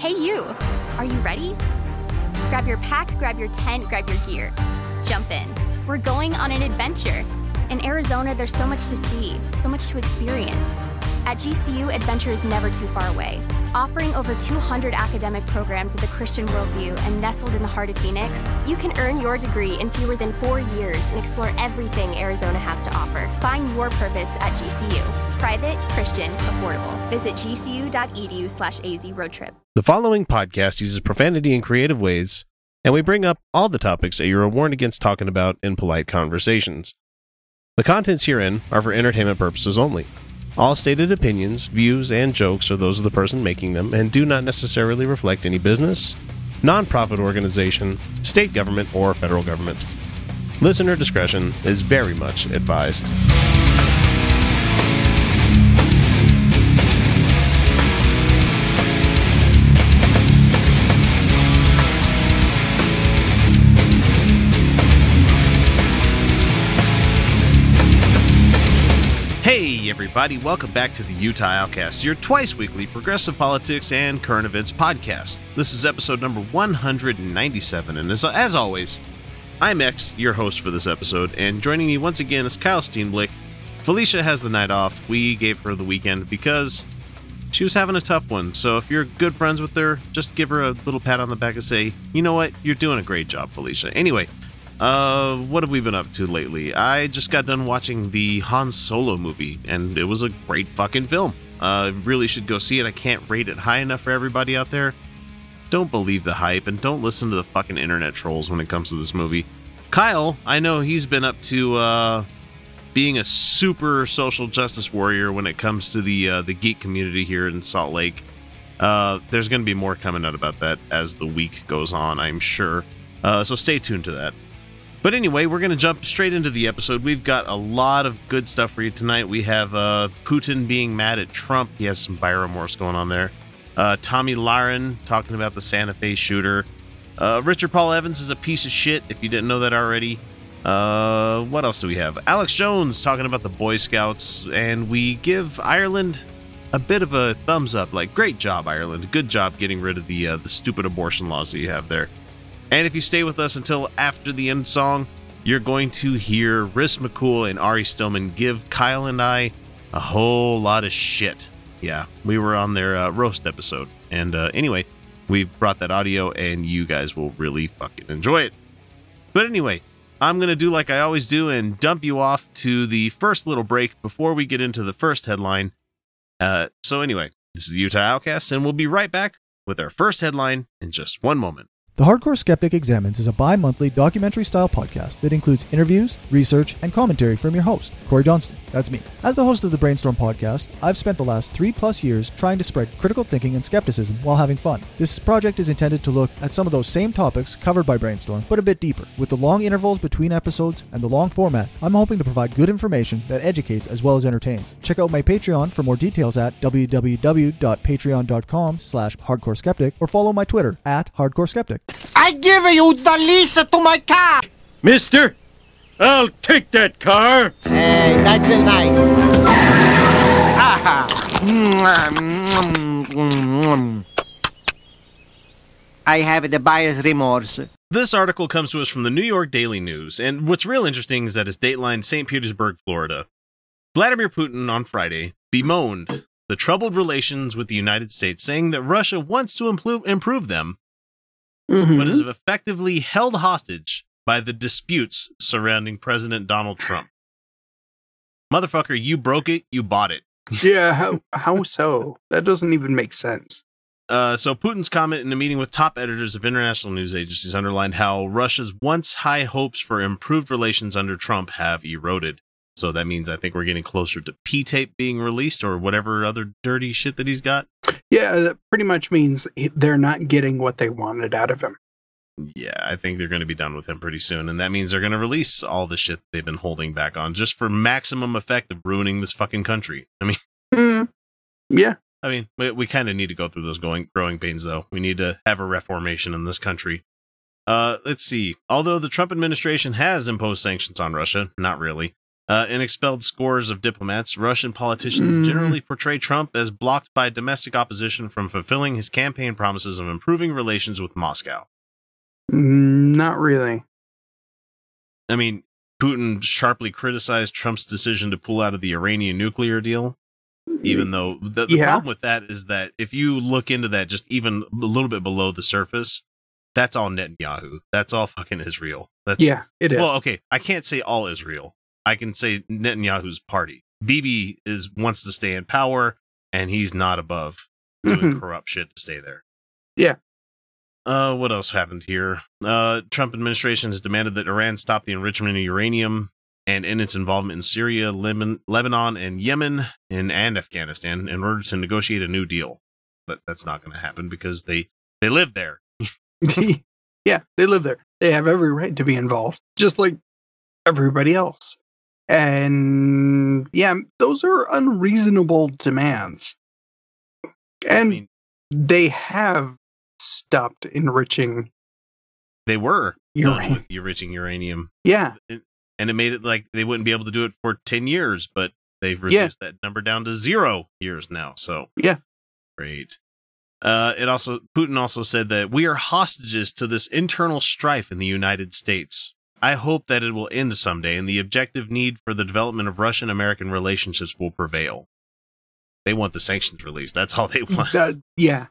Hey, you! Are you ready? Grab your pack, grab your tent, grab your gear. Jump in. We're going on an adventure. In Arizona, there's so much to see, so much to experience. At GCU, adventure is never too far away. Offering over 200 academic programs with a Christian worldview and nestled in the heart of Phoenix, you can earn your degree in fewer than four years and explore everything Arizona has to offer. Find your purpose at GCU. Private, Christian, affordable. Visit gcu.edu slash azroadtrip. The following podcast uses profanity in creative ways, and we bring up all the topics that you are warned against talking about in polite conversations. The contents herein are for entertainment purposes only. All stated opinions, views, and jokes are those of the person making them and do not necessarily reflect any business, nonprofit organization, state government, or federal government. Listener discretion is very much advised. Everybody, welcome back to the Utah Outcast, your twice weekly progressive politics and current events podcast. This is episode number 197, and as, as always, I'm X, your host for this episode, and joining me once again is Kyle Steenblick. Felicia has the night off. We gave her the weekend because she was having a tough one. So if you're good friends with her, just give her a little pat on the back and say, you know what, you're doing a great job, Felicia. Anyway, uh, what have we been up to lately? I just got done watching the Han Solo movie, and it was a great fucking film. Uh, really should go see it. I can't rate it high enough for everybody out there. Don't believe the hype, and don't listen to the fucking internet trolls when it comes to this movie. Kyle, I know he's been up to uh, being a super social justice warrior when it comes to the uh, the geek community here in Salt Lake. Uh, there's going to be more coming out about that as the week goes on, I'm sure. Uh, so stay tuned to that. But anyway, we're going to jump straight into the episode. We've got a lot of good stuff for you tonight. We have uh, Putin being mad at Trump. He has some bioremorse going on there. Uh, Tomi Lahren talking about the Santa Fe shooter. Uh, Richard Paul Evans is a piece of shit, if you didn't know that already. Uh, what else do we have? Alex Jones talking about the Boy Scouts. And we give Ireland a bit of a thumbs up. Like, great job, Ireland. Good job getting rid of the, uh, the stupid abortion laws that you have there. And if you stay with us until after the end song, you're going to hear Riss McCool and Ari Stillman give Kyle and I a whole lot of shit. Yeah, we were on their uh, roast episode. And uh, anyway, we brought that audio and you guys will really fucking enjoy it. But anyway, I'm going to do like I always do and dump you off to the first little break before we get into the first headline. Uh, so, anyway, this is Utah Outcast, and we'll be right back with our first headline in just one moment. The Hardcore Skeptic Examines is a bi monthly documentary style podcast that includes interviews, research, and commentary from your host, Corey Johnston. That's me. As the host of the Brainstorm podcast, I've spent the last three plus years trying to spread critical thinking and skepticism while having fun. This project is intended to look at some of those same topics covered by Brainstorm, but a bit deeper. With the long intervals between episodes and the long format, I'm hoping to provide good information that educates as well as entertains. Check out my Patreon for more details at www.patreon.com slash hardcore skeptic or follow my Twitter at hardcore skeptic. I give you the lease to my car. Mister, I'll take that car. Hey, that's a nice. I have the buyer's remorse. This article comes to us from the New York Daily News, and what's real interesting is that it's dateline St. Petersburg, Florida. Vladimir Putin on Friday bemoaned the troubled relations with the United States, saying that Russia wants to impl- improve them, but mm-hmm. is effectively held hostage by the disputes surrounding President Donald Trump. Motherfucker, you broke it, you bought it. yeah, how how so? That doesn't even make sense. Uh, so Putin's comment in a meeting with top editors of international news agencies underlined how Russia's once high hopes for improved relations under Trump have eroded. So that means I think we're getting closer to P tape being released or whatever other dirty shit that he's got. Yeah, that pretty much means they're not getting what they wanted out of him. Yeah, I think they're going to be done with him pretty soon, and that means they're going to release all the shit they've been holding back on just for maximum effect of ruining this fucking country. I mean, Hmm. Yeah, I mean, we, we kind of need to go through those going growing pains, though. We need to have a reformation in this country. Uh, let's see. Although the Trump administration has imposed sanctions on Russia, not really. Uh, and expelled scores of diplomats. Russian politicians Mm. generally portray Trump as blocked by domestic opposition from fulfilling his campaign promises of improving relations with Moscow. Mm, Not really. I mean, Putin sharply criticized Trump's decision to pull out of the Iranian nuclear deal, even though the, the Yeah. problem with that is that if you look into that just even a little bit below the surface, that's all Netanyahu. That's all fucking Israel. That's Yeah, it is. Well, okay, I can't say all Israel. I can say Netanyahu's party. Bibi is wants to stay in power, and he's not above doing Mhm. corrupt shit to stay there. Yeah. Uh, what else happened here? Uh, Trump administration has demanded that Iran stop the enrichment of uranium and in its involvement in Syria, Lebanon, Lebanon and Yemen, and, and Afghanistan in order to negotiate a new deal. But that's not going to happen because they they live there. yeah, they live there. They have every right to be involved, just like everybody else. And yeah, those are unreasonable demands. I And mean, they have stopped enriching they were uranium. with enriching uranium. Yeah, and it made it like they wouldn't be able to do it for 10 years but they've Yeah. reduced that number down to zero years now so Yeah. great uh it also putin also said that we are hostages to this internal strife in the united states i hope that it will end someday and the objective need for the development of russian american relationships will prevail they want the sanctions released that's all they want that- yeah.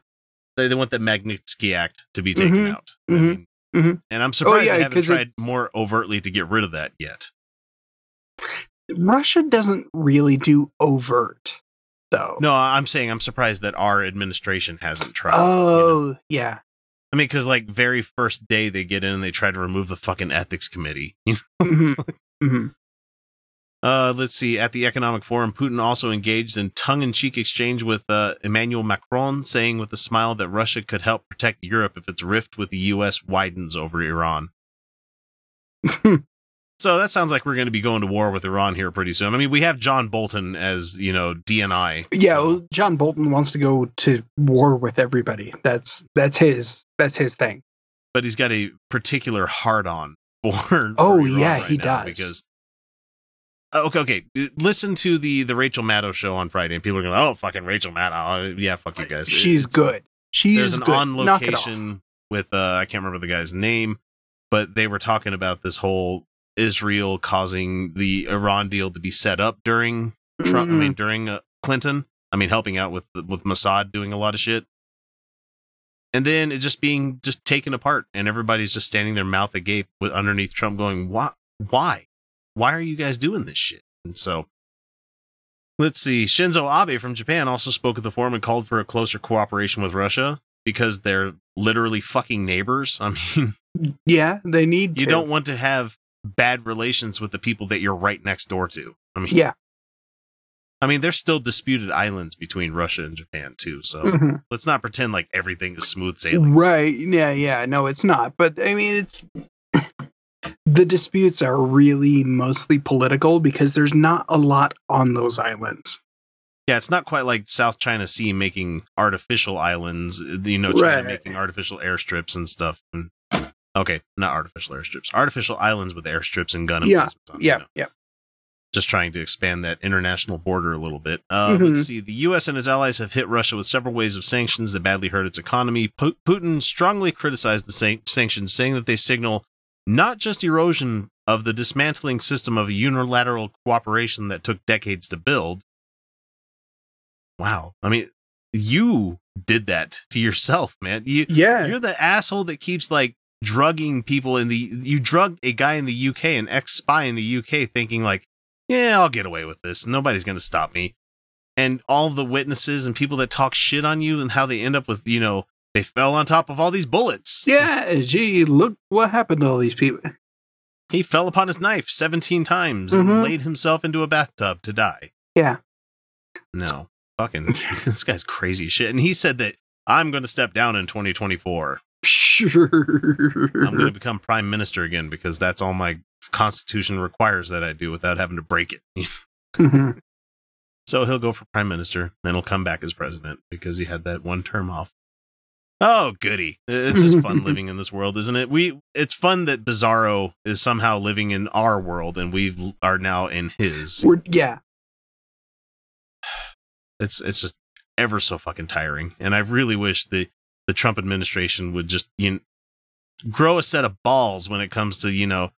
They, they want the magnitsky act to be taken Mhm. out I Mhm. mean, Mhm. and i'm surprised yeah, they haven't tried more overtly to get rid of that yet Russia doesn't really do overt, though. No, I'm saying I'm surprised that our administration hasn't tried. you know? Oh, yeah. I mean, because like very first day they get in and they try to remove the fucking ethics committee. Mhm. Mhm. Uh, let's see. At the Economic Forum, Putin also engaged in tongue-in-cheek exchange with uh, Emmanuel Macron, saying with a smile that Russia could help protect Europe if its rift with the U.S. widens over Iran. So that sounds like we're going to be going to war with Iran here pretty soon. I mean, we have John Bolton as you know DNI. Yeah, so- well, John Bolton wants to go to war with everybody. That's that's his that's his thing. but he's got a particular hard on for. for Oh, Iran yeah, right he now does. because. Uh, Okay, okay. Listen to the the Rachel Maddow show on Friday, and people are going, "Oh, fucking Rachel Maddow, Uh, yeah, fuck you guys." She's It's- good. She's There's an good. on location with uh, I can't remember the guy's name, but they were talking about this whole Israel causing the Iran deal to be set up during Trump. I Mm. mean, during uh, Clinton. I mean, helping out with with Mossad doing a lot of shit, and then it just being just taken apart, and everybody's just standing their mouth agape with underneath Trump, going, "Why? Why? Why are you guys doing this shit?" And so. Let's see. Shinzo Abe from Japan also spoke at the forum and called for a closer cooperation with Russia because they're literally fucking neighbors. I mean, Yeah, they need you to. don't want to have bad relations with the people that you're right next door to. I mean, Yeah. I mean, there's still disputed islands between Russia and Japan too. So Mhm. let's not pretend like everything is smooth sailing. Right. Yeah, yeah. No, it's not. But I mean, it's the disputes are really mostly political because there's not a lot on those islands. Yeah, it's not quite like South China Sea making artificial islands. You know, China Right. making artificial airstrips and stuff. Okay, not artificial airstrips, artificial islands with airstrips and gun Yeah, emplacements on. you Yeah, know. yeah. just trying to expand that international border a little bit. Uh, Mhm. Let's see. The U.S. and its allies have hit Russia with several waves of sanctions that badly hurt its economy. Pu- Putin strongly criticized the san- sanctions, saying that they signal not just erosion of the dismantling system of unilateral cooperation that took decades to build. Wow. I mean, you did that to yourself, man. You, Yeah. you're the asshole that keeps like drugging people in the you drugged a guy in the UK an ex spy in the UK thinking like yeah I'll get away with this nobody's going to stop me and all the witnesses and people that talk shit on you and how they end up with you know they fell on top of all these bullets Yeah, gee, look what happened to all these people. he fell upon his knife 17 times and Mhm. laid himself into a bathtub to die Yeah. no fucking this guy's crazy shit and he said that I'm going to step down in 2024 Sure. I'm going to become prime minister again because that's all my constitution requires that I do without having to break it. Mhm. so he'll go for prime minister, then he'll come back as president because he had that one term off. Oh, goody! It's just fun living in this world, isn't it? We it's fun that Bizarro is somehow living in our world and we are now in his. We're, yeah. It's it's just ever so fucking tiring, and I really wish the the Trump administration would just you know, grow a set of balls when it comes to you know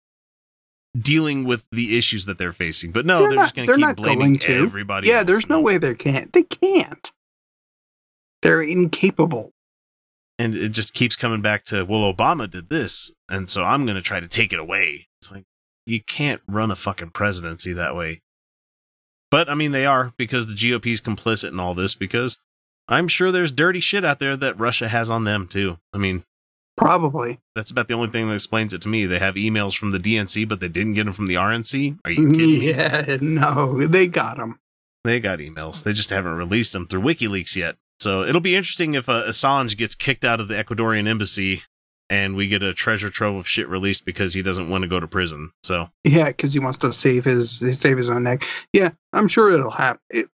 dealing with the issues that they're facing. But no, they're, not, just going they're to keep blaming to. everybody. Yeah, else. there's no way they can't. They can't. They're incapable. And it just keeps coming back to well obama did this and so i'm going to try to take it away. It's like you can't run a fucking presidency that way. But i mean they are because the gop's complicit in all this because i'm sure there's dirty shit out there that russia has on them too. I mean Probably. that's about the only thing that explains it to me. They have emails from the dnc but they didn't get them from the rnc are you kidding me? Yeah, no, they got them. they got emails. They just haven't released them through wikileaks yet so it'll be interesting if uh, assange gets kicked out of the ecuadorian embassy and we get a treasure trove of shit released because he doesn't want to go to prison so Yeah, because he wants to save his save his own neck. Yeah, I'm sure it'll happen. It,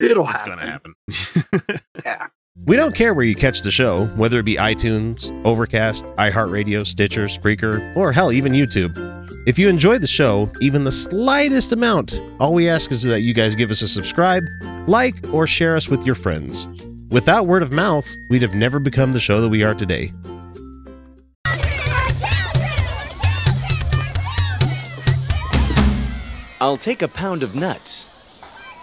it'll it's happen. It's gonna happen Yeah. we don't care where you catch the show whether it be itunes overcast iheartradio stitcher spreaker or hell even youtube if you enjoy the show even the slightest amount all we ask is that you guys give us a subscribe like or share us with your friends without word of mouth we'd have never become the show that we are today I'll take a pound of nuts.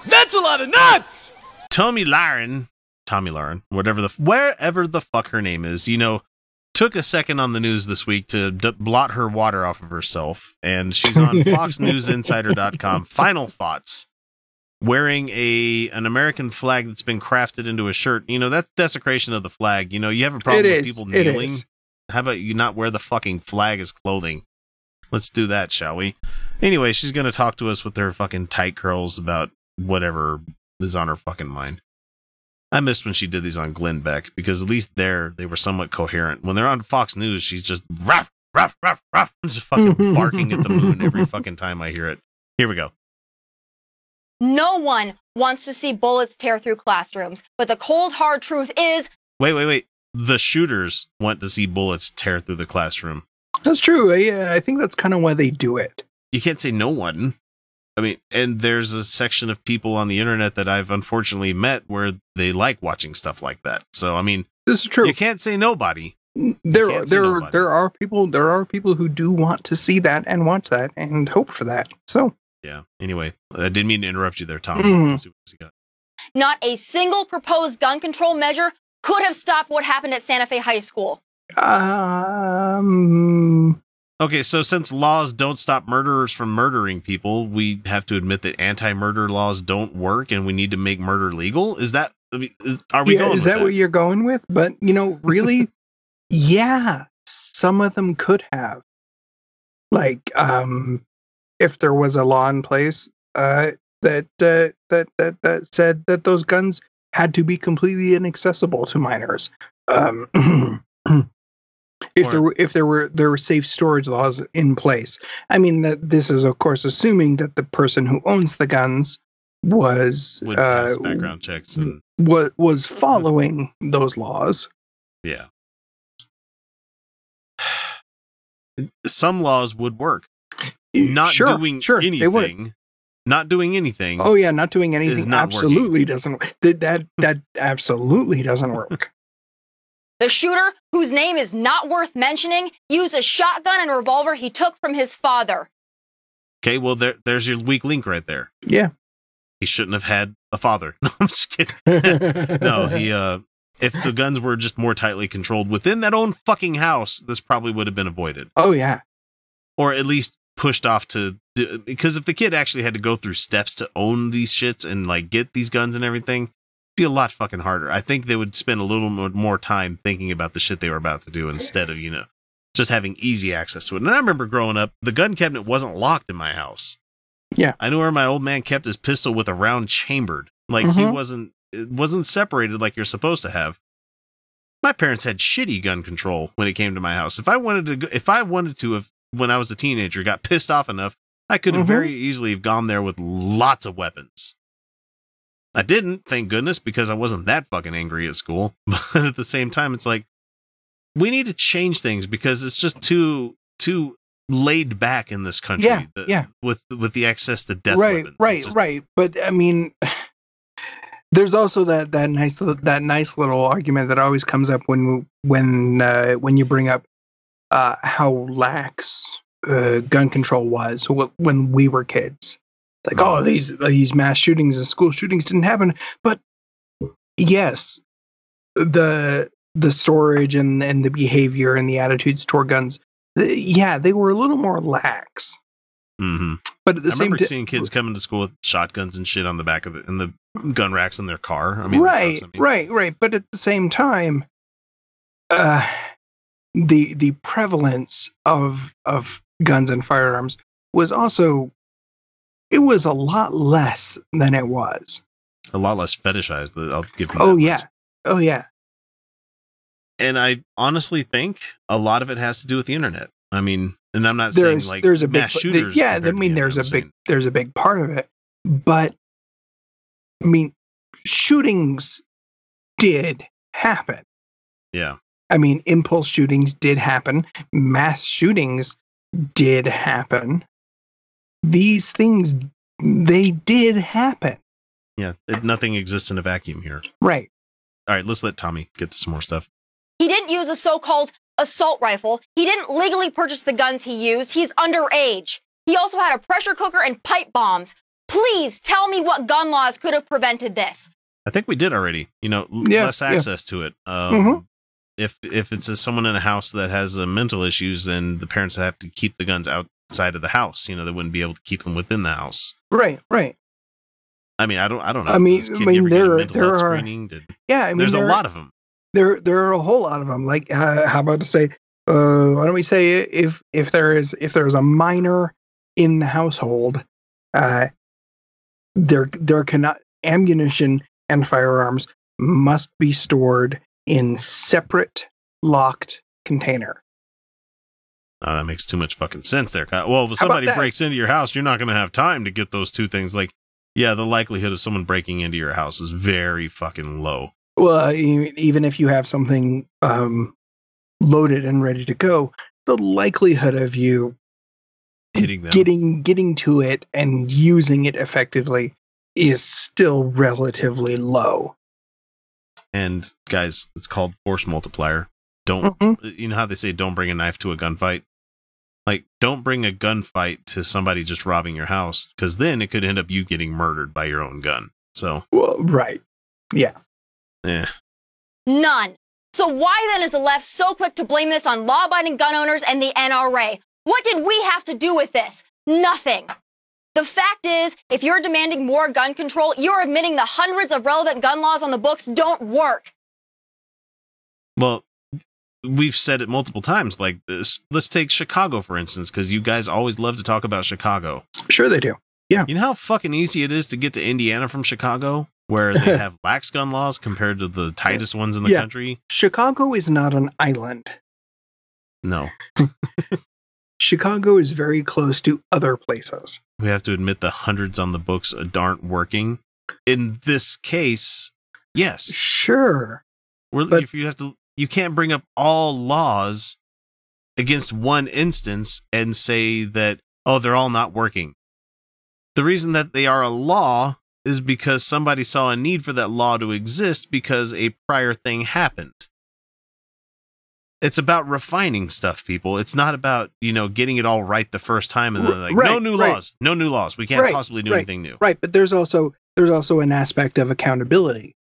That's a lot of nuts! Tomi Lahren, Tomi Lahren, whatever the wherever the fuck her name is, you know, took a second on the news this week to d- blot her water off of herself, and she's on FoxNewsInsider.com. Final thoughts. Wearing a an American flag that's been crafted into a shirt, you know that's desecration of the flag. You know you have a problem It with is. people kneeling. How about you not wear the fucking flag as clothing? Let's do that, shall we? Anyway, she's going to talk to us with her fucking tight curls about whatever is on her fucking mind. I missed when she did these on Glenn Beck because at least there they were somewhat coherent. When they're on Fox News, she's just ruff, ruff, ruff, ruff, just fucking barking at the moon every fucking time I hear it. Here we go. No one wants to see bullets tear through classrooms, but the cold hard truth is Wait, wait, wait. The shooters want to see bullets tear through the classroom. That's true. Yeah, I think that's kind of why they do it. you can't say no one. I mean, and there's a section of people on the internet that I've unfortunately met where they like watching stuff like that. So, I mean, This is true. you can't say nobody. there can't say there nobody. there are people there are people who do want to see that and watch that and hope for that. So Yeah. Anyway, I didn't mean to interrupt you there, Tom. Let's see what else you got. not a single proposed gun control measure could have stopped what happened at Santa Fe High School. um Okay, so since laws don't stop murderers from murdering people, we have to admit that anti-murder laws don't work, and we need to make murder legal. Is that? I mean, is, are we yeah, going? is with that what you're going with? But you know, really, yeah, some of them could have. Like, um, if there was a law in place uh, that uh, that that that said that those guns had to be completely inaccessible to minors. Um, if Or- there were if there were there were safe storage laws in place. I mean that this is of course assuming that the person who owns the guns was uh, background checks and was was following those laws. yeah. Some laws would work. Not sure, doing sure, anything. Not doing anything. Oh yeah, not doing anything not working. absolutely doesn't that that that absolutely doesn't work. The shooter, whose name is not worth mentioning, used a shotgun and revolver he took from his father. Okay, well there there's your weak link right there. yeah. He shouldn't have had a father. No, I'm just kidding. no, he uh if the guns were just more tightly controlled within that own fucking house, this probably would have been avoided. Oh yeah. Or at least pushed off to do, because if the kid actually had to go through steps to own these shits and like get these guns and everything, it'd be a lot fucking harder. I think they would spend a little more, time thinking about the shit they were about to do instead of, you know, just having easy access to it. And I remember growing up, the gun cabinet wasn't locked in my house. Yeah. I knew where my old man kept his pistol with a round chambered. Like he Mhm. wasn't it wasn't separated like you're supposed to have. My parents had shitty gun control when it came to my house. If I wanted to go, if I wanted to have when I was a teenager got pissed off enough, I could have Mhm. very easily have gone there with lots of weapons. I didn't, thank goodness, because I wasn't that fucking angry at school. But at the same time, it's like we need to change things because it's just too too laid back in this country. Yeah, the- yeah. With with the access to death right, weapons. Right, just- right. But I mean, there's also that that nice that nice little argument that always comes up when when uh, when you bring up uh, how lax uh, gun control was when we were kids. Like, oh, these these mass shootings and school shootings didn't happen, but yes, the the storage and and the behavior and the attitudes toward guns, th- yeah, they were a little more lax. Mhm. But at the I same remember time, seeing kids coming to school with shotguns and shit on the back of it and the gun racks in their car. I mean, right, I mean. right, right. But at the same time, uh, the the prevalence of of guns and firearms was also it was a lot less than it was. a lot less fetishized. I'll give you. Oh yeah, much. oh yeah. and I honestly think a lot of it has to do with the internet. I mean, and I'm not There's saying like there's a mass th- shooters. yeah. I mean, there's a big saying- there's a big part of it, but I mean, shootings did happen. Yeah, I mean, impulse shootings did happen. Mass shootings did happen. These things, they did happen. yeah. It, nothing exists in a vacuum here. Right. All right, let's let Tomi get to some more stuff. He didn't use a so-called assault rifle. He didn't legally purchase the guns he used. He's underage. He also had a pressure cooker and pipe bombs. Please tell me what gun laws could have prevented this. I think we did already. You know, l- Yeah, less yeah. access to it. Um, Mhm. If if it's a, someone in a house that has uh, mental issues, then the parents have to keep the guns outside of the house. You know, they wouldn't be able to keep them within the house. Right. Right. I mean, I don't, I don't know. I mean- I mean, ever get a there- mental there are- Yeah. I mean, there's a lot of them. There, there are a whole lot of them. Like, uh, how about to say, uh, why don't we say if if there is if there is a minor in the household, uh, there there cannot ammunition and firearms must be stored in separate locked container. Oh, that makes too much fucking sense there. Kyle. Well, if somebody breaks into your house, you're not going to have time to get those two things. Like, yeah, the likelihood of someone breaking into your house is very fucking low. Well, even if you have something um, loaded and ready to go, the likelihood of you Hitting them. getting getting to it and using it effectively is still relatively low. and guys, it's called force multiplier. Don't Mhm. you know how they say don't bring a knife to a gunfight? Like, don't bring a gunfight to somebody just robbing your house, because then it could end up you getting murdered by your own gun. So, Well, right. Yeah. eh. None. So why then is the left so quick to blame this on law-abiding gun owners and the NRA? What did we have to do with this? Nothing. The fact is, if you're demanding more gun control, you're admitting the hundreds of relevant gun laws on the books don't work. Well, we've said it multiple times. Like this, let's take Chicago for instance, because you guys always love to talk about Chicago. Sure they do. Yeah. You know how fucking easy it is to get to Indiana from Chicago, where they have lax gun laws compared to the tightest ones in the Yeah. country. Chicago is not an island. No, Chicago is very close to other places. we have to admit the hundreds on the books aren't working. In this case, yes, Sure. We're, But- if you have to, you can't bring up all laws against one instance and say that oh they're all not working. The reason that they are a law is because somebody saw a need for that law to exist because a prior thing happened. It's about refining stuff, people. It's not about you know getting it all right the first time and then like no new right. laws, no new laws. We can't Right, possibly do right. anything new. Right, but there's also there's also an aspect of accountability.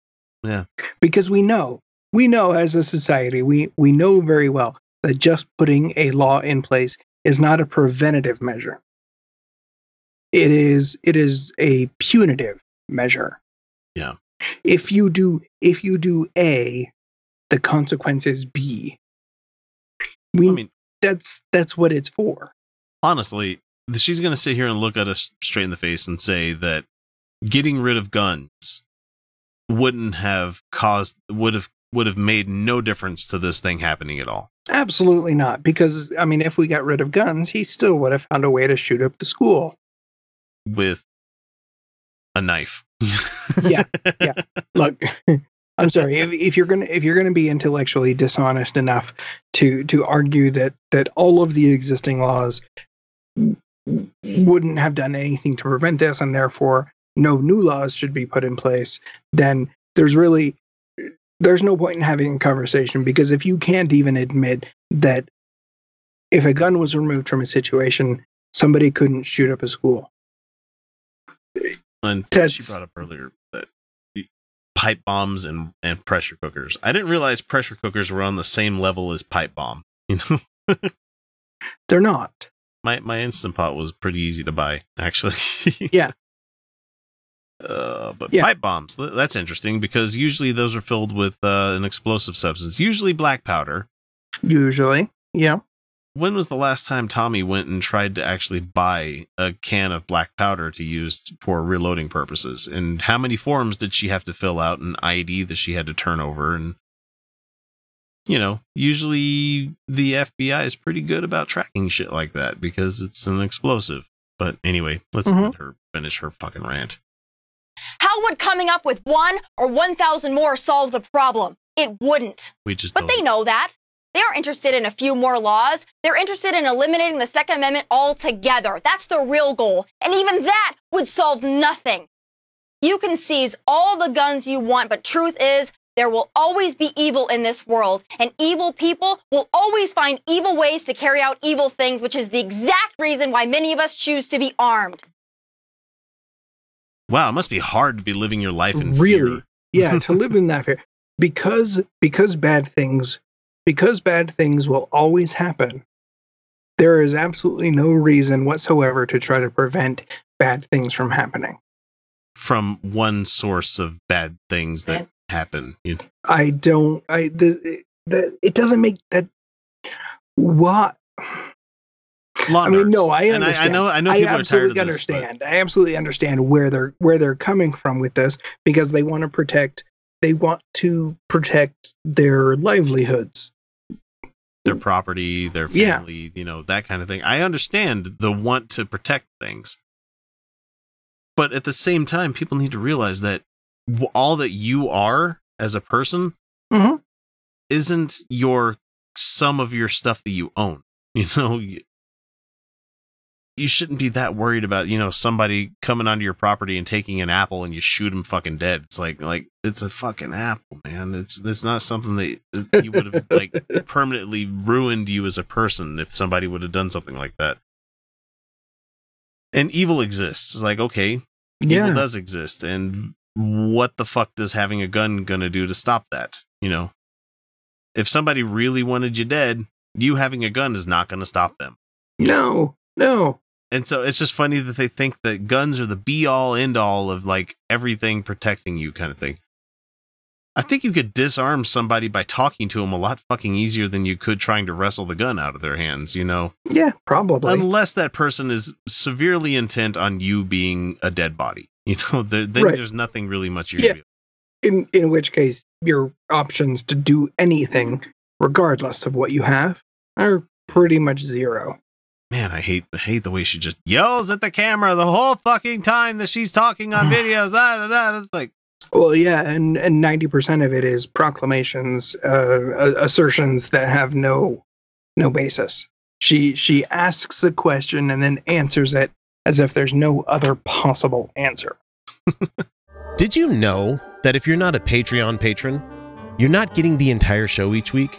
Yeah. Because we know, we know as a society, we we know very well that just putting a law in place is not a preventative measure. It is it is a punitive measure. Yeah. If you do if you do A, the consequence is B. We I mean, that's that's what it's for. honestly, she's going to sit here and look at us straight in the face and say that getting rid of guns wouldn't have caused would have would have made no difference to this thing happening at all. Absolutely not. Because I mean, if we got rid of guns, he still would have found a way to shoot up the school. With a knife. Yeah, yeah. Look, I'm sorry if, if you're gonna if you're gonna be intellectually dishonest enough to to argue that that all of the existing laws wouldn't have done anything to prevent this, and therefore no new laws should be put in place, then there's really there's no point in having a conversation because if you can't even admit that if a gun was removed from a situation, somebody couldn't shoot up a school. And she brought up earlier that pipe bombs and, and pressure cookers. I didn't realize pressure cookers were on the same level as pipe bomb. You know, They're not. my my instant pot was pretty easy to buy actually. Yeah. Uh, but Yeah. pipe bombs, that's interesting because usually those are filled with uh, an explosive substance, usually black powder. Usually. Yeah. When was the last time Tomi went and tried to actually buy a can of black powder to use for reloading purposes? And how many forms did she have to fill out and ID that she had to turn over? And, you know, usually the FBI is pretty good about tracking shit like that because it's an explosive. But anyway, let's Mhm. let her finish her fucking rant. How would coming up with one or 1,000 more solve the problem? It wouldn't. We just But don't- they know that. They aren't interested in a few more laws. They're interested in eliminating the Second Amendment altogether. That's the real goal. And even that would solve nothing. You can seize all the guns you want, but truth is, there will always be evil in this world, and evil people will always find evil ways to carry out evil things, which is the exact reason why many of us choose to be armed. Wow, it must be hard to be living your life in Really? fear. Yeah, to live in that fear. Because because bad things because bad things will always happen. There is absolutely no reason whatsoever to try to prevent bad things from happening. from one source of bad things that Yes. happen. You, I don't I the, the it doesn't make that what law I mean, no, I And understand. I, know. I know I people are tired of absolutely this. but- understand. I absolutely understand where they're where they're coming from with this because they want to protect they want to protect their livelihoods. their property, their Yeah. family, you know, that kind of thing. I understand the want to protect things. But at the same time, people need to realize that all that you are as a person Mhm. isn't your some of your stuff that you own. You know, you, shouldn't be that worried about, you know, somebody coming onto your property and taking an apple and you shoot them fucking dead. It's like like it's a fucking apple, man. It's it's not something that that you would have like permanently ruined you as a person if somebody would have done something like that. And evil exists. It's like, okay, Yeah. evil does exist. And what the fuck does having a gun gonna do to stop that? You know? If somebody really wanted you dead, you having a gun is not gonna stop them. No, no. And so it's just funny that they think that guns are the be all end all of like everything protecting you kind of thing. I think you could disarm somebody by talking to them a lot fucking easier than you could trying to wrestle the gun out of their hands, you know? Yeah, probably. Unless that person is severely intent on you being a dead body. You know, there, then Right. there's nothing really much you Yeah. do. in in which case your options to do anything regardless of what you have are pretty much zero. Man, I hate I hate the way she just yells at the camera the whole fucking time that she's talking on videos. Ah, da. It's like Well, yeah, and and 90% of it is proclamations, uh, assertions that have no no basis. She she asks a question and then answers it as if there's no other possible answer. Did you know that if you're not a Patreon patron, you're not getting the entire show each week?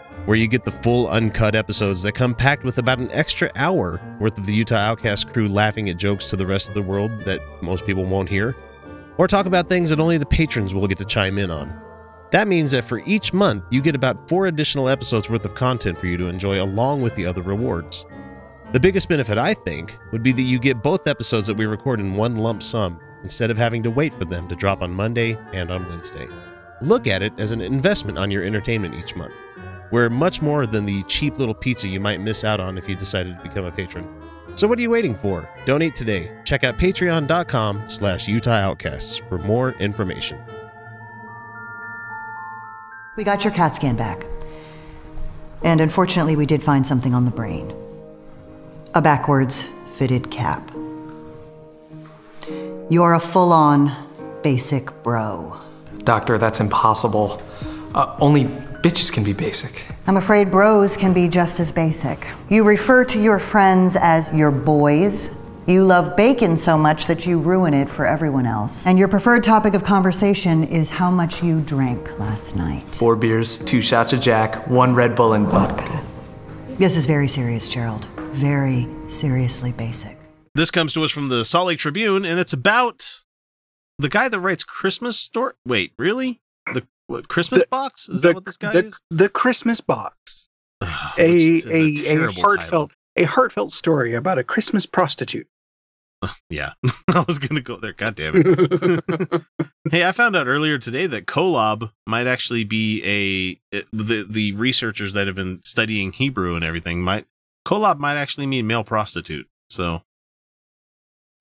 where you get the full uncut episodes that come packed with about an extra hour worth of the Utah Outcast crew laughing at jokes to the rest of the world that most people won't hear, or talk about things that only the patrons will get to chime in on. That means that for each month, you get about four additional episodes worth of content for you to enjoy along with the other rewards. The biggest benefit, I think, would be that you get both episodes that we record in one lump sum instead of having to wait for them to drop on Monday and on Wednesday. Look at it as an investment on your entertainment each month. We're much more than the cheap little pizza you might miss out on if you decided to become a patron. So what are you waiting for? Donate today. Check out patreon.com slash Utah Outcasts for more information. We got your CAT scan back. And unfortunately, we did find something on the brain a backwards fitted cap. You're a full on basic bro. Doctor, that's impossible. Uh, only bitches can be basic. I'm afraid bros can be just as basic. You refer to your friends as your boys. You love bacon so much that you ruin it for everyone else. And your preferred topic of conversation is how much you drank last night. Four beers, two shots of Jack, one Red Bull, and vodka. This is very serious, Gerald. Very seriously basic. This comes to us from the Salt Lake Tribune, and it's about the guy that writes Christmas story. Wait, really? The what, Christmas box? Is that what this guy the, is? the Christmas box. a a a, a terrible heartfelt a heartfelt story about a Christmas prostitute. Yeah, I was gonna go there. God damn it! hey, I found out earlier today that Kolob might actually be a eh, the the researchers that have been studying Hebrew and everything might Kolob might actually mean male prostitute. So I'm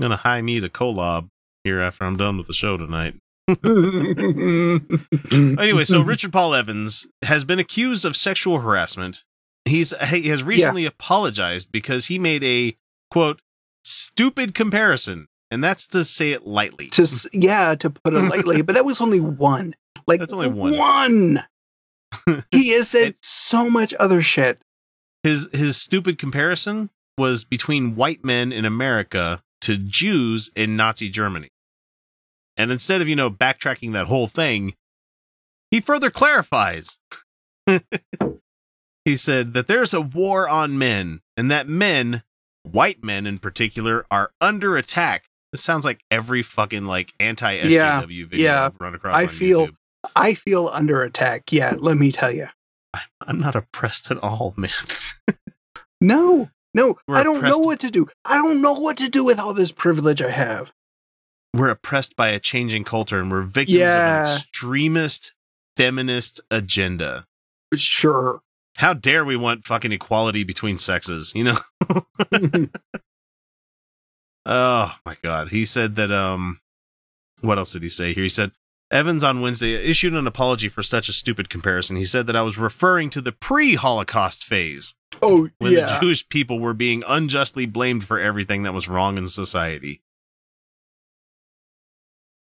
gonna hie me to Kolob here after I'm done with the show tonight. anyway, so Richard Paul Evans has been accused of sexual harassment. He's he has recently apologized because he made a quote stupid comparison, and that's to say it lightly. to yeah, to put it lightly, but that was only one. Like That's only one. One. he has said so much other shit. His his stupid comparison was between white men in America to Jews in Nazi Germany. And instead of, you know, backtracking that whole thing, he further clarifies. he said that there's a war on men and that men, white men in particular, are under attack. This sounds like every fucking like anti SJW Yeah, video yeah. I've run across I feel YouTube. I feel under attack. Yeah, let me tell you. I'm not oppressed at all, man. No, no, We're I don't know what to do. I don't know what to do with all this privilege I have. We're oppressed by a changing culture and we're victims of an extremist feminist agenda. Sure. How dare we want fucking equality between sexes, you know? oh my god. He said that um what else did he say here? He said Evans on Wednesday issued an apology for such a stupid comparison. He said that I was referring to the pre-Holocaust phase Oh when yeah. the Jewish people were being unjustly blamed for everything that was wrong in society.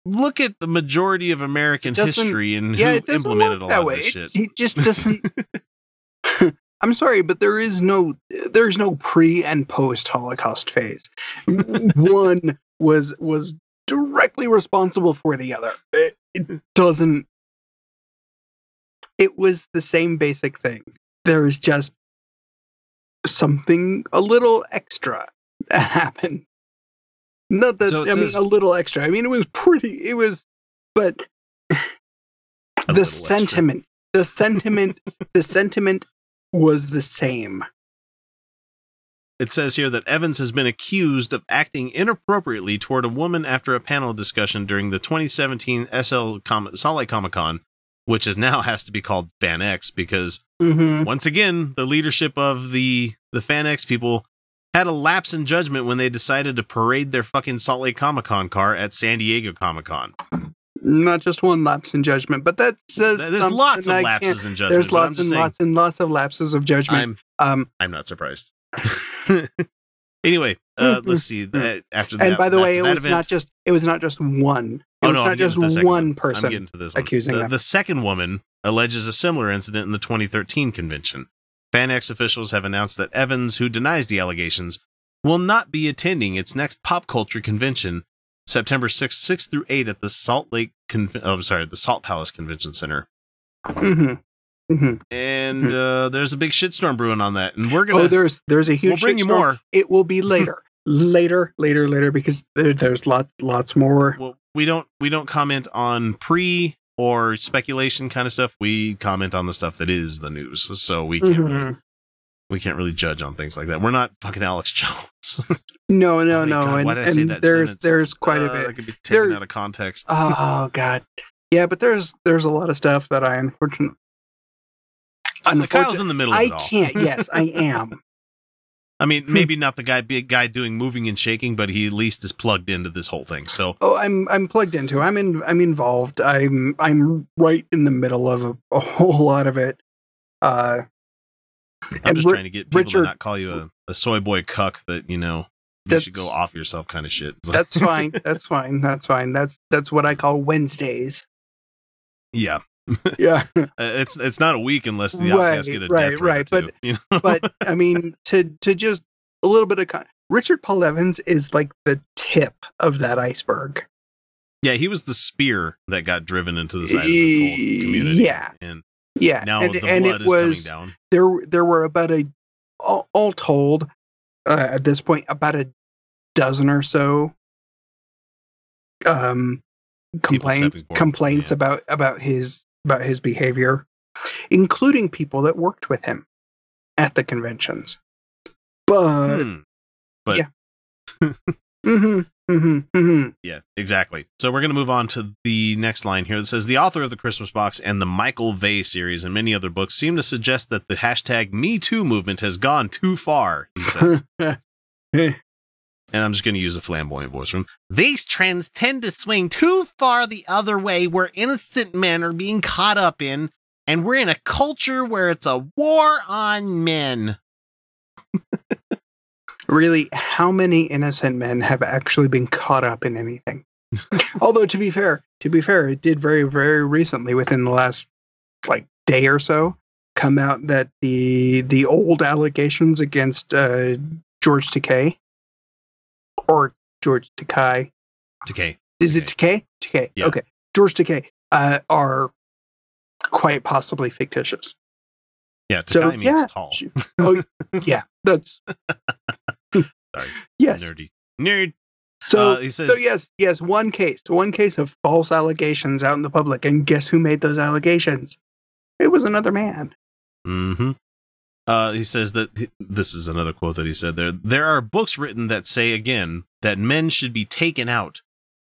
Look at the majority of American history and yeah, who implemented a lot that of way. this It- shit. He just doesn't. I'm sorry, but there is no there's no pre and post Holocaust phase. One was was directly responsible for the other. It, it doesn't. It was the same basic thing. There is just something a little extra that happened. Not that So I mean says- a little extra. I mean it was pretty. It was, but the little extra. sentiment the sentiment the sentiment was the same It says here that Evans has been accused of acting inappropriately toward a woman after a panel discussion during the 2017 SL Com- Salt Lake Comic Con, which is now has to be called FanX because mm-hmm. once again the leadership of the the FanX people had a lapse in judgment when they decided to parade their fucking Salt Lake Comic Con car at San Diego Comic Con. not just one lapse in judgment but that says There's lots of I lapses in judgment. there's I'm lots and saying, lots and lots of lapses of judgment I'm um I'm not surprised. anyway, uh, let's see. That, after that, and by the way it was event- not just it was not just one it Oh was no, I'm just to the second one I'm person getting to this one. accusing the, them the second woman alleges a similar incident in the 2013 convention. FanX officials have announced that Evans, who denies the allegations, will not be attending its next pop culture convention, September 6th, 6th through 8 at the Salt Lake, Con- oh, I'm sorry, the Salt Palace Convention Center. hmm hmm And uh, there's a big shitstorm brewing on that, and we're gonna. oh there's there's a huge we'll bring you more. it will be later later later later because there, there's lots lots more Well, we don't we don't comment on pre or speculation kind of stuff. We comment on the stuff that is the news, so we can't really, Mhm. we can't really judge on things like that. We're not fucking Alex Jones. no no Oh, no God, and, why did I say that there's sentence? there's quite Uh, a bit that could be taken There- out of context. Oh god. Yeah, but there's there's a lot of stuff that I unfortunately Kyle's in the middle of I can't. Yes, I am. I mean, maybe not the guy, big guy doing moving and shaking, but he at least is plugged into this whole thing. So Oh, I'm I'm plugged into. I'm in. I'm involved. I'm I'm right in the middle of a, a whole lot of it. Uh, I'm just Ri- trying to get people Richard- to not call you a, a soy boy cuck that you know you should go off yourself kind of shit. That's fine. That's fine. That's fine. That's that's what I call Wednesdays. yeah, Yeah. Uh, it's it's not a week unless the Right, outcasts get a right, death right, two, but- you know? but I mean, to to just a little bit of con- Richard Paul Evans is like the tip of that iceberg. yeah, he was the spear that got driven into the side of this whole community. Yeah. and Yeah, now and, the and blood it is was coming down. there. there were about a all, all told uh, at this point about a dozen or so um complaints complaints yeah. about about his about his behavior, including people that worked with him at the conventions. But Hmm. But yeah. mhm, mhm, mhm. Yeah, exactly. So we're going to move on to the next line here that says the author of the Christmas box and the Michael Vey series and many other books seem to suggest that the hashtag Me Too movement has gone too far, he says. and I'm just going to use a flamboyant voice from These trends tend to swing too far the other way where innocent men are being caught up in, and we're in a culture where it's a war on men. really, how many innocent men have actually been caught up in anything? Although to be fair, to be fair, it did very, very recently, within the last like day or so, come out that the the old allegations against uh, George Takei or George Takai Decay. is it Takei? Takei. Yeah. Okay, George Takei uh, are quite possibly fictitious. Yeah, So, means yeah, tall. oh, yeah, that's Sorry. yes. Nerdy. Nerd. So, Uh, he says- so yes, yes, one case, one case of false allegations out in the public, and guess who made those allegations? It was another man. hmm Uh, he says that this is another quote that he said there. There are books written that say again that men should be taken out,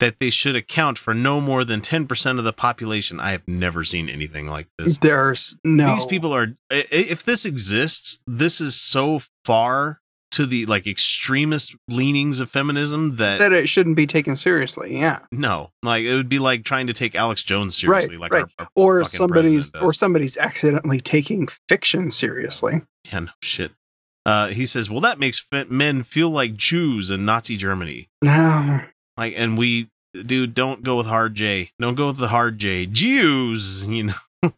that they should account for no more than ten percent of the population. I have never seen anything like this. There's no These people are. If this exists, this is so far to the like extremist leanings of feminism that, that it shouldn't be taken seriously. Yeah, no, like it would be like trying to take Alex Jones seriously, right, like right. our, our or somebody's or somebody's accidentally taking fiction seriously. Yeah, no shit. Uh, he says, "Well, that makes men feel like Jews in Nazi Germany." No, Like, and we, dude, don't go with hard J. Don't go with the hard J. Jews, you know.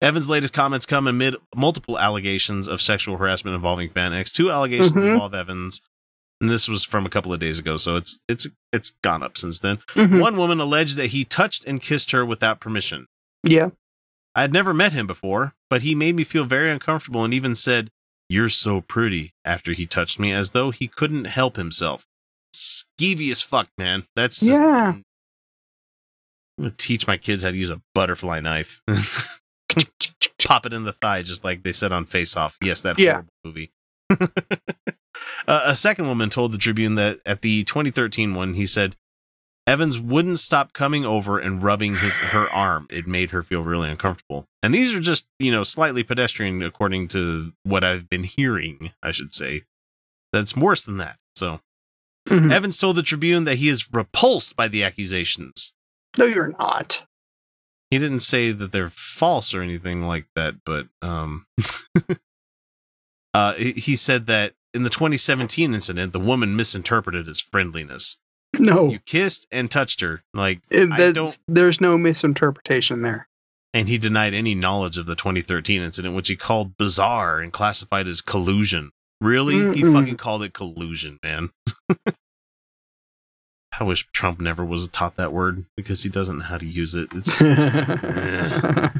Evans' latest comments come amid multiple allegations of sexual harassment involving FanX. Two allegations Mhm. involve Evans, and this was from a couple of days ago, so it's it's it's gone up since then. Mhm. One woman alleged that he touched and kissed her without permission. yeah, I had never met him before, but he made me feel very uncomfortable and even said, You're so pretty after he touched me, as though he couldn't help himself. Skeevy as fuck, man. That's just, Yeah. I'm gonna teach my kids how to use a butterfly knife. Pop it in the thigh, just like they said on Face Off. Yes, that Yeah. horrible movie. uh, a second woman told the Tribune that at the 2013 one, he said, Evans wouldn't stop coming over and rubbing his her arm. It made her feel really uncomfortable. And these are just, you know, slightly pedestrian according to what I've been hearing, I should say. That's worse than that. So Mhm. Evans told the Tribune that he is repulsed by the accusations. no, you're not. He didn't say that they're false or anything like that, but um uh he he said that in the 2017 incident, the woman misinterpreted his friendliness. No, You kissed and touched her, like It- there's no misinterpretation there. and he denied any knowledge of the 2013 incident, which he called bizarre and classified as collusion. Really? He Mm-mm. fucking called it collusion, man. I wish Trump never was taught that word because he doesn't know how to use it. It's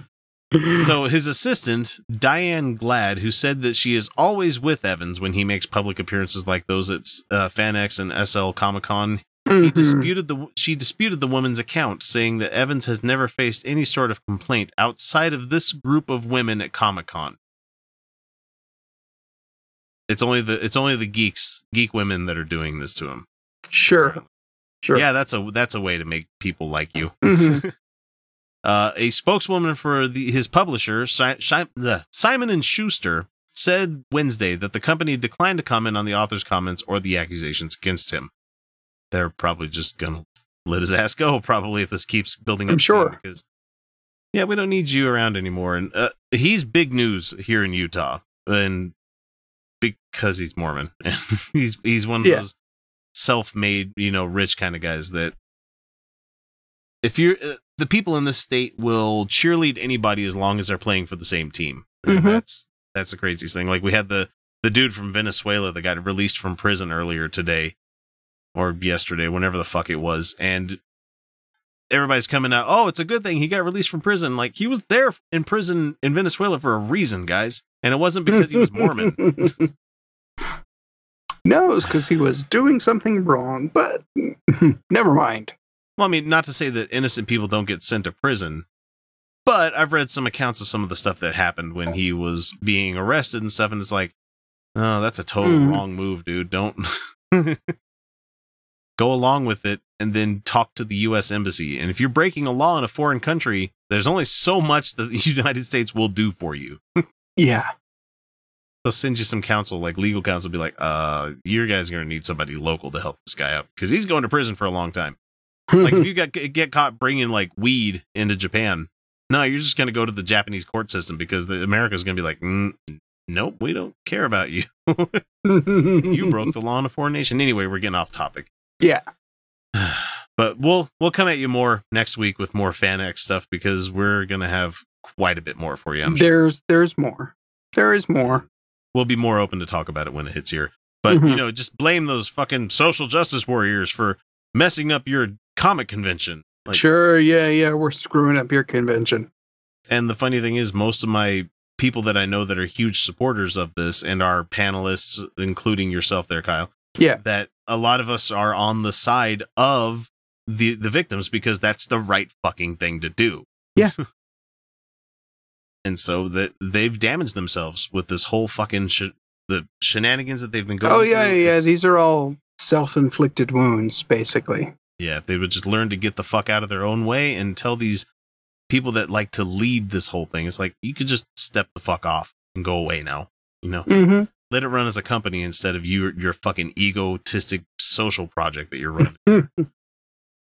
so his assistant, Diane Glad, who said that she is always with Evans when he makes public appearances like those at uh, FanX and SL Comic Con, he Mhm. disputed the she disputed the woman's account, saying that Evans has never faced any sort of complaint outside of this group of women at Comic Con. It's only the it's only the geeks geek women that are doing this to him. Sure, sure. Yeah, that's a that's a way to make people like you. Mhm. Uh, a spokeswoman for the, his publisher, si- the Simon and Schuster, said Wednesday that the company declined to comment on the author's comments or the accusations against him. They're probably just gonna let his ass go, probably if this keeps building up. I'm sure. because yeah, we don't need you around anymore. And uh, he's big news here in Utah, and because he's Mormon, and he's he's one of Yeah. those self-made, you know, rich kind of guys that if you're uh, the people in this state will cheerlead anybody as long as they're playing for the same team. Mhm. That's that's the craziest thing. Like we had the the dude from Venezuela that got released from prison earlier today or yesterday, whenever the fuck it was, and everybody's coming out. Oh, it's a good thing he got released from prison. Like he was there in prison in Venezuela for a reason, guys, and it wasn't because he was Mormon. no, it was because he was doing something wrong, but never mind. Well, I mean, not to say that innocent people don't get sent to prison, but I've read some accounts of some of the stuff that happened when he was being arrested and stuff, and it's like, oh, that's a total Mhm. wrong move, dude. Don't go along with it and then talk to the U.S. Embassy. And if you're breaking a law in a foreign country, there's only so much that the United States will do for you. Yeah. They'll send you some counsel, like legal counsel, be like, uh, your guys are going to need somebody local to help this guy out because he's going to prison for a long time. like if you got get caught bringing like weed into Japan, no, you're just gonna go to the Japanese court system because the America's gonna be like, mm, nope, we don't care about you. you broke the law in a foreign nation. Anyway, we're getting off topic, Yeah. but we'll we'll come at you more next week with more FanX stuff because we're gonna have quite a bit more for you. I'm sure There's there's more. There is more. We'll be more open to talk about it when it hits here. But you Mhm. know, just blame those fucking social justice warriors for messing up your comic convention. Like, sure, yeah, yeah, we're screwing up your convention. And the funny thing is, most of my people that I know that are huge supporters of this and are panelists, including yourself there, Kyle, Yeah. that a lot of us are on the side of the the victims because that's the right fucking thing to do. Yeah. and so that they've damaged themselves with this whole fucking sh- the shenanigans that they've been going Oh yeah, through. yeah. It's- These are all self-inflicted wounds, basically. Yeah, if they would just learn to get the fuck out of their own way and tell these people that like to lead this whole thing, it's like you could just step the fuck off and go away now. You know, Mm-hmm. let it run as a company instead of you your fucking egotistic social project that you're running.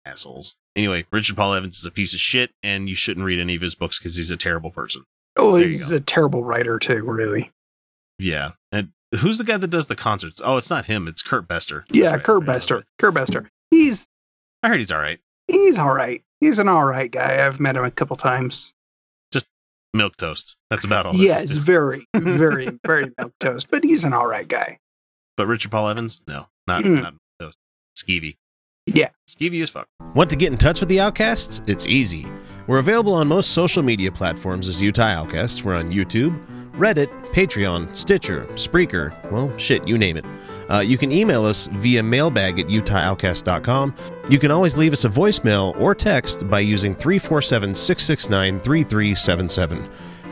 Assholes. Anyway, Richard Paul Evans is a piece of shit, and you shouldn't read any of his books because he's a terrible person. Oh, There he's a terrible writer too, really. Yeah, and who's the guy that does the concerts? Oh, it's not him. It's Kurt Bestor. That's Yeah, right, Kurt forgot Bestor. that. Kurt Bestor. He's I heard he's all right. he's all right. He's an all right guy. I've met him a couple times. Just milk toast. That's about all. Yeah, is it's very, very, very milk toast, but he's an all right guy. But Richard Paul Evans, no, not Mm. not those. Skeevy. Yeah. Skeevy as fuck. Want to get in touch with the Outcasts? It's easy. We're available on most social media platforms as Utah Outcasts. We're on YouTube, Reddit, Patreon, Stitcher, Spreaker, well, shit, you name it. Uh, you can email us via mailbag at utahoutcast.com. You can always leave us a voicemail or text by using 347 669 3377.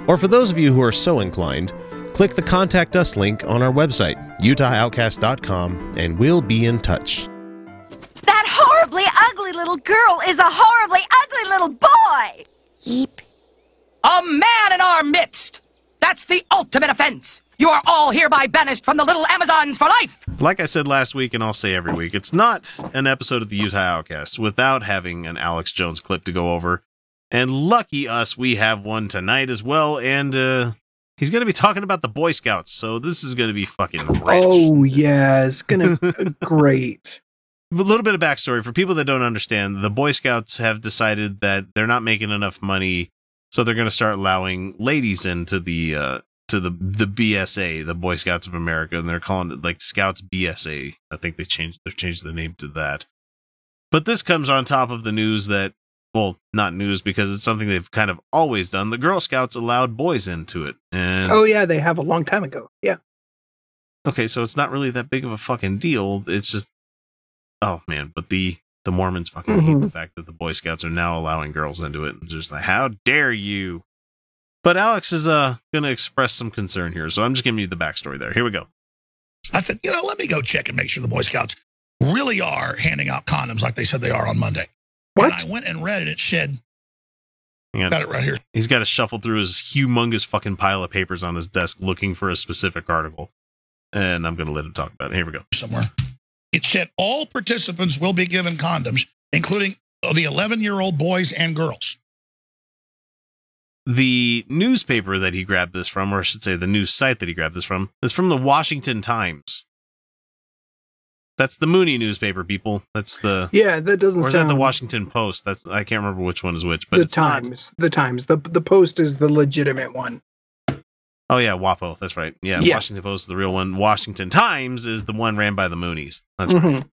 Or for those of you who are so inclined, click the Contact Us link on our website, utahoutcast.com, and we'll be in touch. That horribly ugly little girl is a horribly ugly little boy! Yeep. A man in our midst! That's the ultimate offense! You are all hereby banished from the little Amazons for life! Like I said last week, and I'll say every week, it's not an episode of the Utah Outcast without having an Alex Jones clip to go over. And lucky us, we have one tonight as well. And uh, he's going to be talking about the Boy Scouts. So this is going to be fucking rich. Oh yeah, it's gonna be great. A little bit of backstory for people that don't understand the boy scouts have decided that they're not making enough money so they're going to start allowing ladies into the uh to the the bsa the boy scouts of america and they're calling it like scouts bsa i think they changed they've changed the name to that but this comes on top of the news that well not news because it's something they've kind of always done the girl scouts allowed boys into it and Oh yeah, they have a long time ago. Yeah. okay, so it's not really that big of a fucking deal. It's just, oh man, but the the Mormons fucking hate the Mhm. fact that the Boy Scouts are now allowing girls into it, and just like, how dare you? But Alex is uh gonna express some concern here, so I'm just giving you the backstory there. Here we go. I said, you know, let me go check and make sure the Boy Scouts really are handing out condoms like they said they are on Monday. What? And I went and read it. It said Hang. Got it right here. He's got to shuffle through his humongous fucking pile of papers on his desk looking for a specific article. And I'm going to let him talk about it. Here we go. Somewhere. It said all participants will be given condoms, including the 11 year old boys and girls. The newspaper that he grabbed this from, or I should say the news site that he grabbed this from, is from the Washington Times. That's the Moonie newspaper, people. That's the Yeah, that doesn't or is that the Washington Post? That's I can't remember which one is which, but the it's not- Times. The Times. The the Post is the legitimate one. Oh yeah, WAPO. That's right. Yeah, Yeah. Washington Post is the real one. Washington Times is the one ran by the Moonies. That's right. Mhm.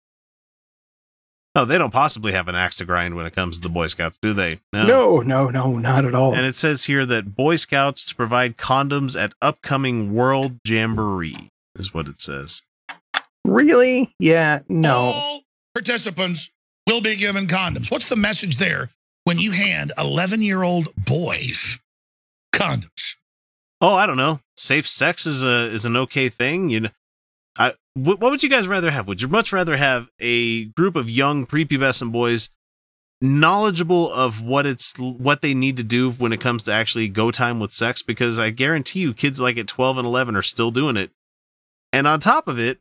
Oh, they don't possibly have an axe to grind when it comes to the Boy Scouts, do they? No, no, no, not at all. And it says here that Boy Scouts to provide condoms at upcoming World Jamboree is what it says. Really? Yeah, no. All participants will be given condoms. What's the message there when you hand 11 year old boys condoms? Oh, I don't know. Safe sex is a is an okay thing. You know, I what would you guys rather have? Would you much rather have a group of young prepubescent boys knowledgeable of what it's what they need to do when it comes to actually go time with sex? Because I guarantee you, kids like at twelve and eleven are still doing it. And on top of it,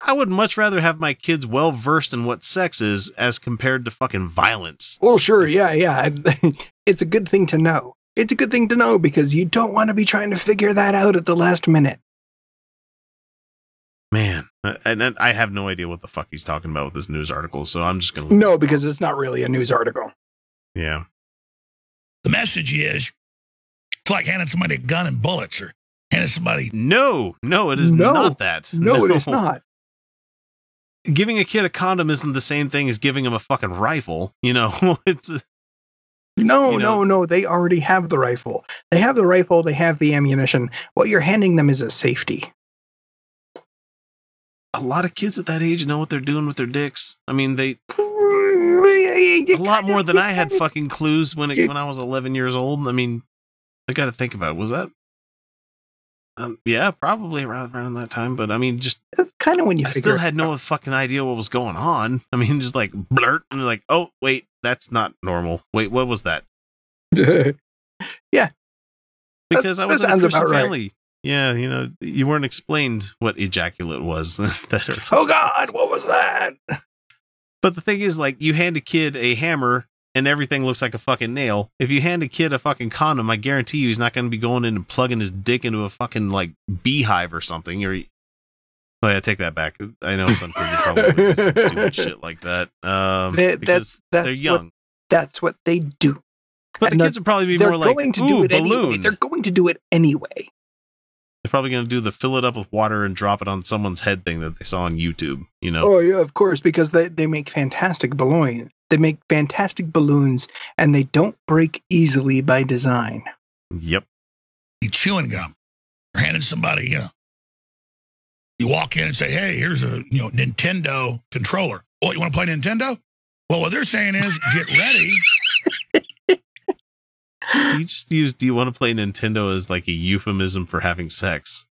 I would much rather have my kids well versed in what sex is as compared to fucking violence. Well, sure, yeah, yeah. It's a good thing to know. It's a good thing to know because you don't want to be trying to figure that out at the last minute. Man, uh, and, and I have no idea what the fuck he's talking about with this news article, so I'm just gonna No, because it's not really a news article. yeah. The message is it's like handing somebody a gun and bullets or handing somebody. No, no, it is No. not that. No, it is not. Giving a kid a condom isn't the same thing as giving him a fucking rifle. You know, it's No, You know- no, no. They already have the rifle. They have the rifle. They have the ammunition. What you're handing them is a safety. a lot of kids at that age know what they're doing with their dicks. I mean, they a lot more than I had fucking clues when it, when I was 11 years old. I mean, I got to think about it. was that. Um, yeah, probably around around that time. But I mean, just That's kind of when you I still had no fucking idea what was going on. I mean, just like blurt and like, oh wait, that's not normal. Wait, what was that? yeah, Because I that was in a Christian about right. family. Yeah, you know, you weren't explained what ejaculate was. that Oh God, what was that? But the thing is, like, you hand a kid a hammer and everything looks like a fucking nail. If you hand a kid a fucking condom, I guarantee you he's not going to be going in and plugging his dick into a fucking like beehive or something. Or, oh yeah, take that back. I know some kids are probably do some stupid shit like that. Um, They- because that's that's they're what- young. that's what they do. But And the the- kids would probably be more like, going to ooh, do it balloon. anyway. They're going to do it anyway. They're probably going to do the fill it up with water and drop it on someone's head thing that they saw on YouTube. You know, Oh yeah, of course, because they, they make fantastic balloon. They make fantastic balloons, and they don't break easily by design. yep. chewing gum. You're handing somebody, you know. You walk in and say, "Hey, here's a you know Nintendo controller. Oh, you want to play Nintendo? Well, what they're saying is, get ready. He just used "Do you want to play Nintendo?" as like a euphemism for having sex.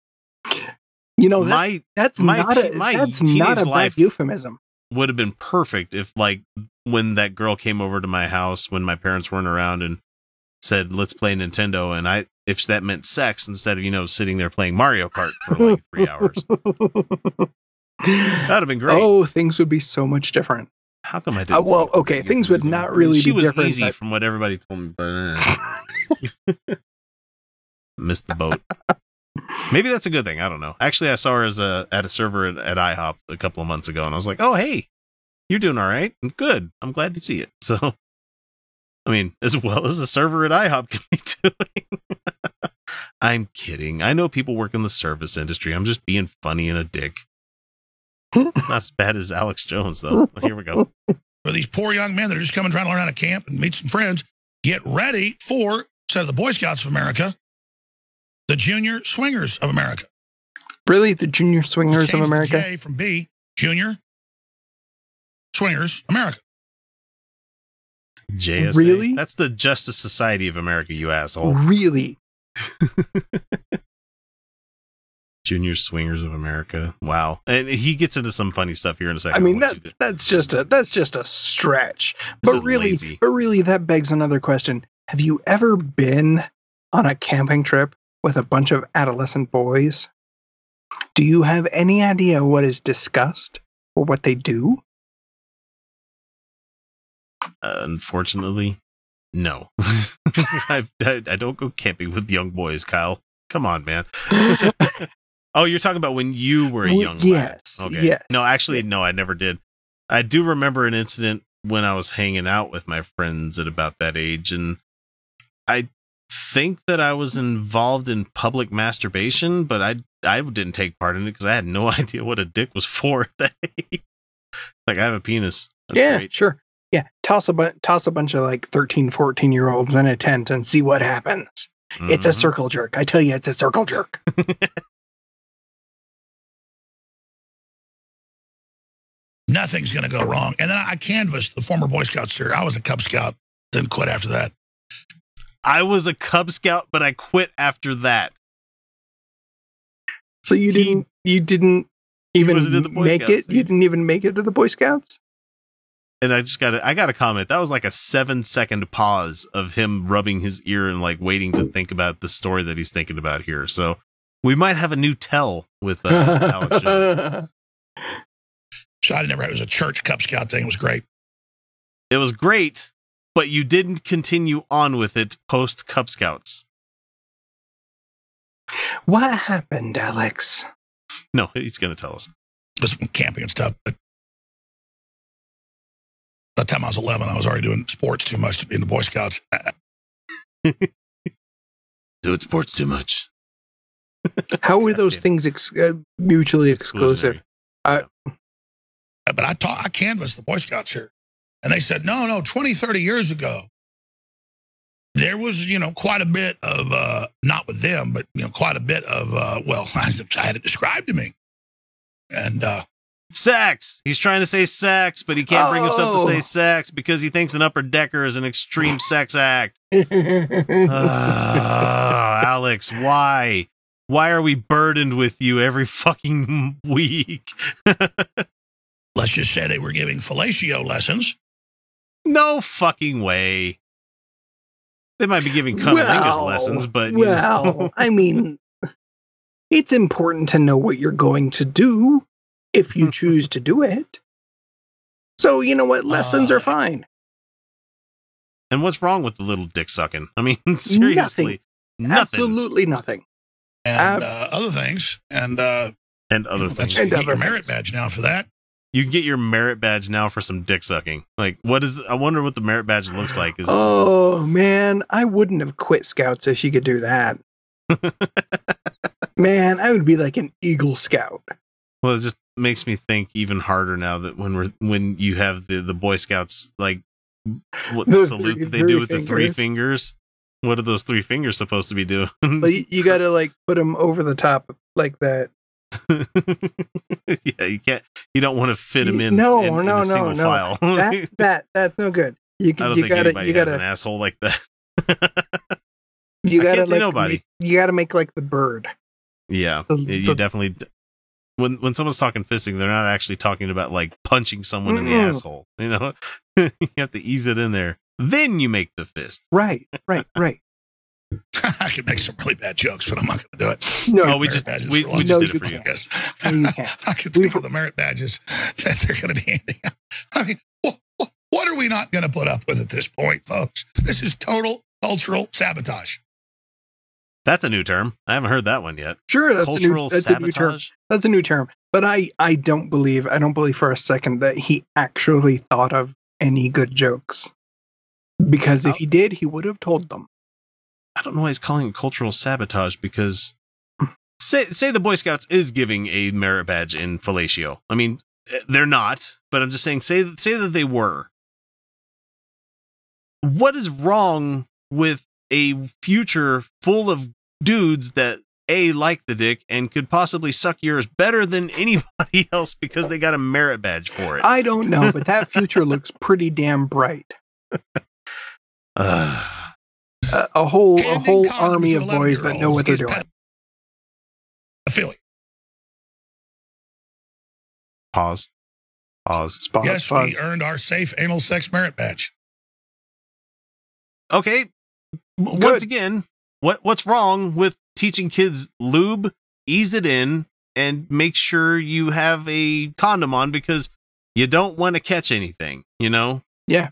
You know, that's, My- that's my not te- a my that's teenage not a bad life- euphemism. would have been perfect if like when that girl came over to my house when my parents weren't around and said let's play nintendo. And i if that meant sex instead of you know sitting there playing mario kart for like three hours. That'd have been great. Oh, things would be so much different. how come i didn't Uh, well, okay, things would not really she be was different. easy but- from what everybody told me but eh. missed the boat. Maybe that's a good thing. I don't know. Actually i saw her as a at a server at, at ihop a couple of months ago and i was like oh hey you're doing all right. Good. I'm glad to see it. So i mean as well as a server at ihop can be doing. I'm kidding. I know people work in the service industry. I'm just being funny and a dick. Not as bad as alex jones though. Here we go. For these poor young men that are just coming trying to learn how to camp and meet some friends, get ready for instead of the Boy Scouts of America, the Junior Swingers of America. Really, the Junior Swingers of America. J from B, Junior Swingers America. JSA. Really? That's the Justice Society of America, you asshole. Really? Junior Swingers of America. Wow. And he gets into some funny stuff here in a second. I mean, I'll let you that's that's just a that's just a stretch. This But really, lazy. but really, that begs another question: have you ever been on a camping trip with a bunch of adolescent boys? Do you have any idea what is discussed or what they do? Unfortunately, no. I, I, I don't go camping with young boys, Kyle. Come on, man. oh, you're talking about when you were a young yes, lad. Okay. yes. No, actually, no, I never did. I do remember an incident when I was hanging out with my friends at about that age, and I think that I was involved in public masturbation, but I I didn't take part in it because I had no idea what a dick was for at that age. Like I have a penis. That's yeah, great. sure. Yeah, toss a bu- toss a bunch of like 13, 14 year olds in a tent and see what happens. It's a Mhm. circle jerk. I tell you, it's a circle jerk. Nothing's going to go wrong. And then I canvassed the former Boy Scouts here. I was a Cub Scout. Didn't quit after that. I was a Cub Scout, but I quit after that. So you didn't you didn't even wasn't in the Boy make Scouts, it. You didn't even make it to the Boy Scouts. And I just got to I got to comment. That was like a seven second pause of him rubbing his ear and like waiting to think about the story that he's thinking about here. So we might have a new tell with uh, Alex Jones. So I never, it was a church Cub Scout thing. It was great. It was great, but you didn't continue on with it post Cub Scouts. What happened, Alex? No, he's going to tell us. This camping and stuff. But by the time I was 11, I was already doing sports too much to be in the Boy Scouts. Doing sports too much. How were those things ex- uh, mutually exclusive? Uh, but I taught, I canvassed the Boy Scouts here. And they said, no, no, 20, 30 years ago, there was, you know, quite a bit of, uh, not with them, but, you know, quite a bit of, uh, well, I had it described to me. And, uh, Sex. He's trying to say sex, but he can't bring himself to Oh. say sex because he thinks an upper decker is an extreme sex act. Uh, Alex, why? Why are we burdened with you every fucking week? let's just say they were giving fellatio lessons. no fucking way. They might be giving cunnilingus lessons, but you well, know. I mean, it's important to know what you're going to do if you choose to do it. So you know what? Lessons are fine. and what's wrong with the little dick sucking? I mean, seriously, nothing. Absolutely nothing. And uh, other things. And, uh, and other that's, things. you get your merit badge now for that. You can get your merit badge now for some dick sucking. Like, what is? I wonder what the merit badge looks like. Is Oh man, I wouldn't have quit Scouts if she could do that. man, I would be like an Eagle Scout. Well, it just makes me think even harder now that when we're when you have the the Boy Scouts like what The salute three- that they do with the three fingers. fingers. What are those three fingers supposed to be doing? But you, you got to like put them over the top like that. yeah, you can't. You don't want to fit them in. no, in, in no, a no, no. file. that that that's no good. You I don't you think gotta anybody you gotta an asshole like that. you gotta like nobody. make- you gotta make like the bird. Yeah, The- you the- definitely. D- When when someone's talking fisting, they're not actually talking about like punching someone in the asshole. You know, you have to ease it in there. Then you make the fist. Right, right, right. I could make some really bad jokes, but I'm not going to do it. No, Oh, we just- we- for we just this did it for you. podcast. No, you can't. I could think of the merit badges that they're going to be handing out. I mean, what, what, what are we not going to put up with at this point, folks? This is total cultural sabotage. That's a new term. I haven't heard that one yet. Sure, that's Cultural a new that's a new term. sabotage. That's a new term. But I I don't believe I don't believe for a second that he actually thought of any good jokes. Because if he did, he would have told them. I don't know why he's calling it cultural sabotage because say say the Boy Scouts is giving a merit badge in fellatio. I mean, eh, they're not, but I'm just saying say say that they were. What is wrong with a future full of dudes that a like the dick and could possibly suck yours better than anybody else because they got a merit badge for it? I don't know, but that future looks pretty damn bright. Ugh. Uh, a, a whole a whole army of boys that know what they're doing. pet- Affiliate. pause. Pause. Pause, yes, pause. we earned our safe anal sex merit badge. Okay, once again, what what's wrong with teaching kids lube? Ease it in and make sure you have a condom on because you don't want to catch anything, you know? Yeah.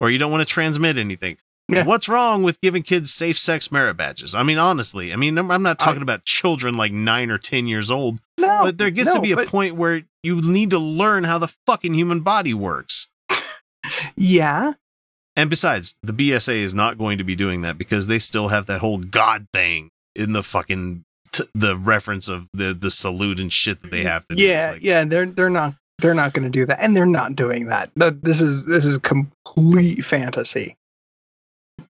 Or you don't want to transmit anything. Yeah. What's wrong with giving kids safe sex merit badges? I mean, honestly, I mean, I'm not talking about children like nine or 10 years old, No, but there gets to be a but- point where you need to learn how the fucking human body works. Yeah. And besides, the BSA is not going to be doing that because they still have that whole God thing in the fucking t- the reference of the the salute and shit that they have to do. Yeah, like, yeah, they're they're not they're not going to do that, and they're not doing that. This is this is complete fantasy.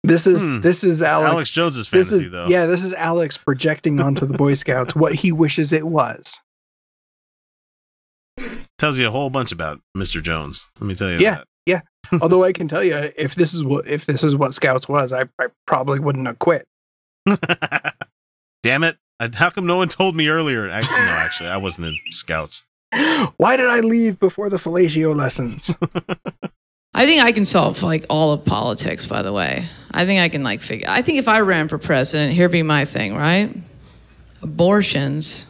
This is Hmm. this is Alex. Alex Jones's fantasy, is- though. Yeah, this is Alex projecting onto the Boy Scouts what he wishes it was. tells you a whole bunch about Mr. Jones. Let me tell you Yeah, yeah. Although I can tell you, if this is what if this is what Scouts was, I, I probably wouldn't have quit. Damn it! Uh, how come no one told me earlier? Actually, no, actually, I wasn't in Scouts. Why did I leave before the fellatio lessons? I think I can solve like all of politics, by the way. I think I can like figure I think if I ran for president, here'd be my thing, right? Abortions,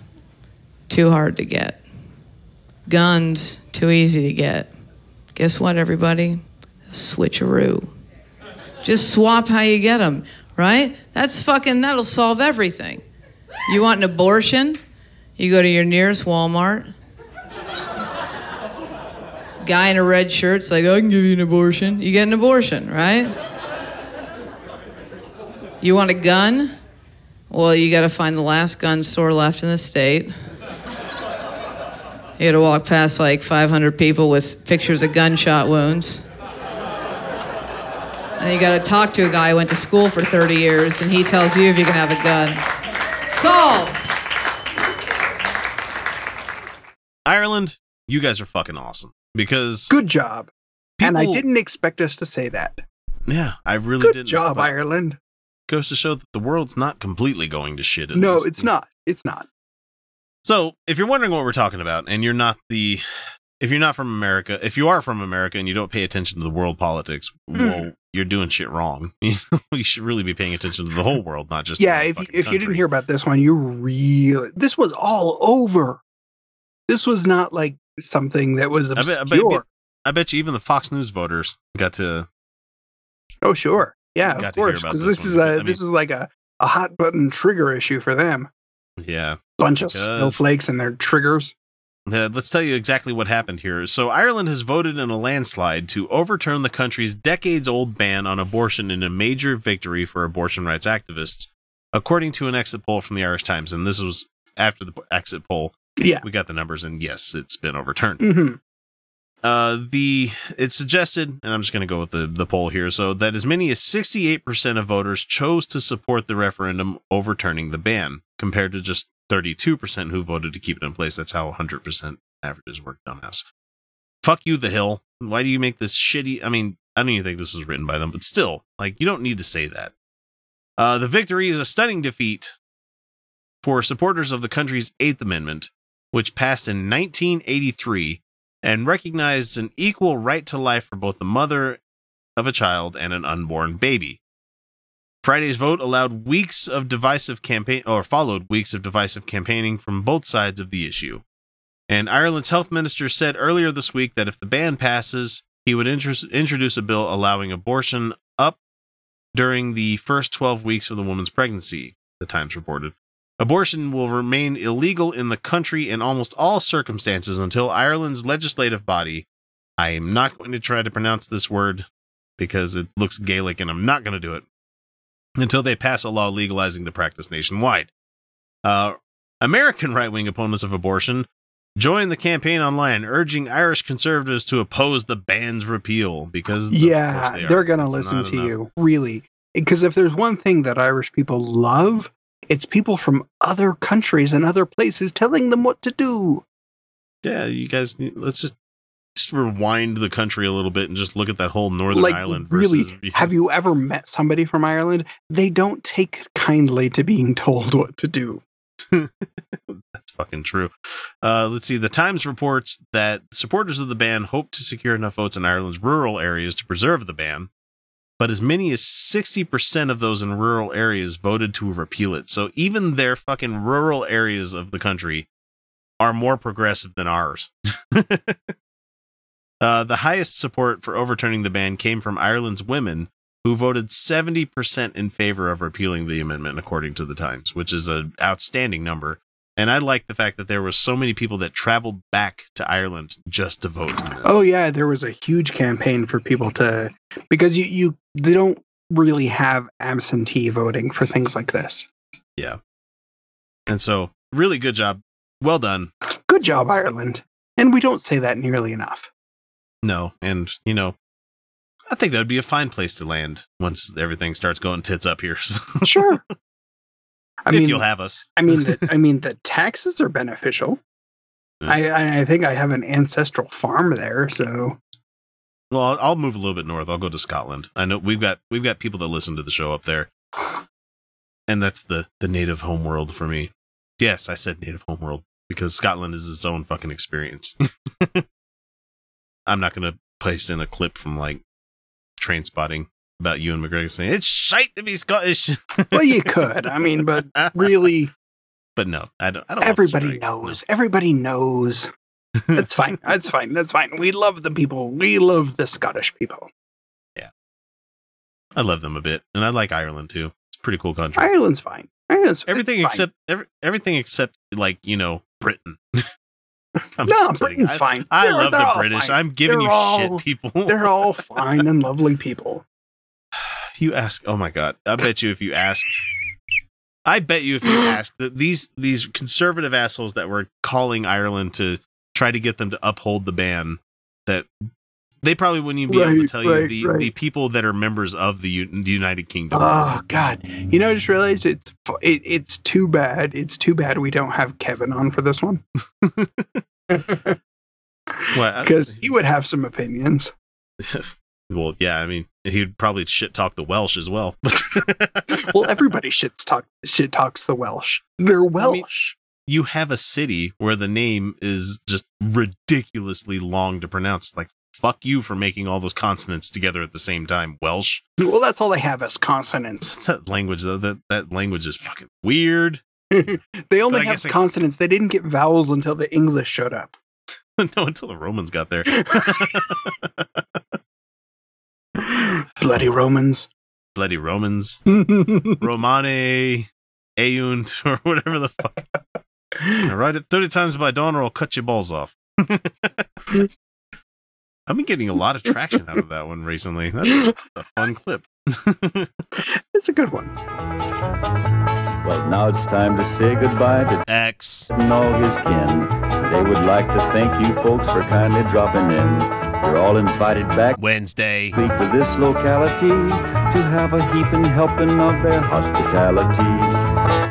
too hard to get. Guns, too easy to get. Guess what, everybody? Switcheroo. Just swap how you get them, right? That's fucking, that'll solve everything. You want an abortion? You go to your nearest Walmart. Guy in a red shirt's like, I can give you an abortion. You get an abortion, right? You want a gun? Well, you got to find the last gun store left in the state. You got to walk past like 500 people with pictures of gunshot wounds. And you got to talk to a guy who went to school for 30 years, and he tells you if you can have a gun. Solved. Ireland, you guys are fucking awesome because Good job. and I didn't expect us to say that. yeah, I really Good didn't. Good job, Ireland. Goes to show that the world's not completely going to shit. at No, least. it's not. It's not. So, if you're wondering what we're talking about, and you're not the, if you're not from America, if you are from America and you don't pay attention to the world politics, Hmm. well, you're doing shit wrong. you should really be paying attention to the whole world, not just yeah, if you, if you didn't hear about this one, you really this was all over. This was not like something that was I bet, I, obscure. bet, I bet you even the Fox News voters got to. oh, sure. Yeah, Got of course. this this, is a I this is like a, a hot button trigger issue for them. Yeah. Bunch of snowflakes and their triggers. Uh, let's tell you exactly what happened here. So, Ireland has voted in a landslide to overturn the country's decades old ban on abortion in a major victory for abortion rights activists, according to an exit poll from the Irish Times. And this was after the exit poll. Yeah. We got the numbers, and yes, it's been overturned. hmm Uh, the it suggested, and I'm just going to go with the the poll here. So that as many as 68% of voters chose to support the referendum overturning the ban, compared to just 32% who voted to keep it in place. That's how 100% averages work, dumbass. Fuck you, The Hill. Why do you make this shitty? I mean, I don't even think this was written by them, but still, like, you don't need to say that. Uh, the victory is a stunning defeat for supporters of the country's Eighth Amendment, which passed in 1983 and recognized an equal right to life for both the mother of a child and an unborn baby. Friday's vote allowed weeks of divisive campaign or followed weeks of divisive campaigning from both sides of the issue. And Ireland's health minister said earlier this week that if the ban passes, he would intro- introduce a bill allowing abortion up during the first 12 weeks of the woman's pregnancy, the Times reported. Abortion will remain illegal in the country in almost all circumstances until Ireland's legislative body. I am not going to try to pronounce this word because it looks Gaelic and I'm not going to do it until they pass a law legalizing the practice nationwide. Uh, American right wing opponents of abortion joined the campaign online, urging Irish conservatives to oppose the ban's repeal because course Yeah, they are. are going to listen to enough. you, really. Because if there's one thing that Irish people love, it's people from other countries and other places telling them what to do. Yeah, you guys, let's just, just rewind the country a little bit and just look at that whole Northern like, Ireland versus. really, have you ever met somebody from Ireland? They don't take kindly to being told what to do. That's fucking true. Uh, let's see. The Times reports that supporters of the ban hope to secure enough votes in Ireland's rural areas to preserve the ban. but as many as 60% of those in rural areas voted to repeal it. So even their fucking rural areas of the country are more progressive than ours. uh, the highest support for overturning the ban came from Ireland's women, who voted 70% in favor of repealing the amendment, according to the Times, which is an outstanding number. And I like the fact that there were so many people that traveled back to Ireland just to vote. Oh yeah, there was a huge campaign for people to because you you they don't really have absentee voting for things like this. Yeah. And so, really good job. Well done. Good job, Ireland. And we don't say that nearly enough. No, and you know, I think that would be a fine place to land once everything starts going tits up here. Sure. I if mean, you'll have us. I mean, the, I mean, the taxes are beneficial. I, I I think I have an ancestral farm there, so Well, I'll, I'll move a little bit north. I'll go to Scotland. I know we've got we've got people that listen to the show up there, and that's the the native homeworld for me. Yes, I said native homeworld because Scotland is its own fucking experience. I'm not going to paste in a clip from like Trainspotting about and McGregor saying it's shite to be Scottish. well, you could. I mean, but really, but no, I don't. I don't. everybody knows. Everybody knows. That's fine. That's fine. That's fine. We love the people. We love the Scottish people. Yeah, I love them a bit, and I like Ireland too. It's a pretty cool country. Ireland's fine. Ireland's everything except every, everything except like you know Britain. I'm no. Britain's I- fine. I They're- love they're the British. fine. I'm giving They're you all- shit, people. They're all fine and lovely people. you ask. Oh my god! I bet you if you asked, I bet you if you asked that these these conservative assholes that were calling Ireland to try to get them to uphold the ban, that they probably wouldn't even be able to Right, tell you the right. the people that are members of the, U- the United Kingdom. Oh God! You know, I just realized it's it, it's too bad. It's too bad we don't have Kevin on for this one because he would have some opinions. well, yeah. I mean, he'd probably shit talk the Welsh as well. well, everybody shit talk shit talks the Welsh. They're Welsh. you have a city where the name is just ridiculously long to pronounce. Like, fuck you for making all those consonants together at the same time. Welsh. well, that's all they have as consonants. What's that language though? That that language is fucking weird. They only have guess I- consonants. They didn't get vowels until the English showed up. no, until the Romans got there. Bloody Romans. Bloody Romans. Romane. Aunt or whatever the fuck. I write it 30 times by dawn or I'll cut your balls off. I've been getting a lot of traction out of that one recently. That's a, a fun clip. it's a good one. Well, now it's time to say goodbye to X and all his kin. They would like to thank you folks for kindly dropping in. You're all invited back Wednesday week to this locality to have a heaping helping of their hospitality.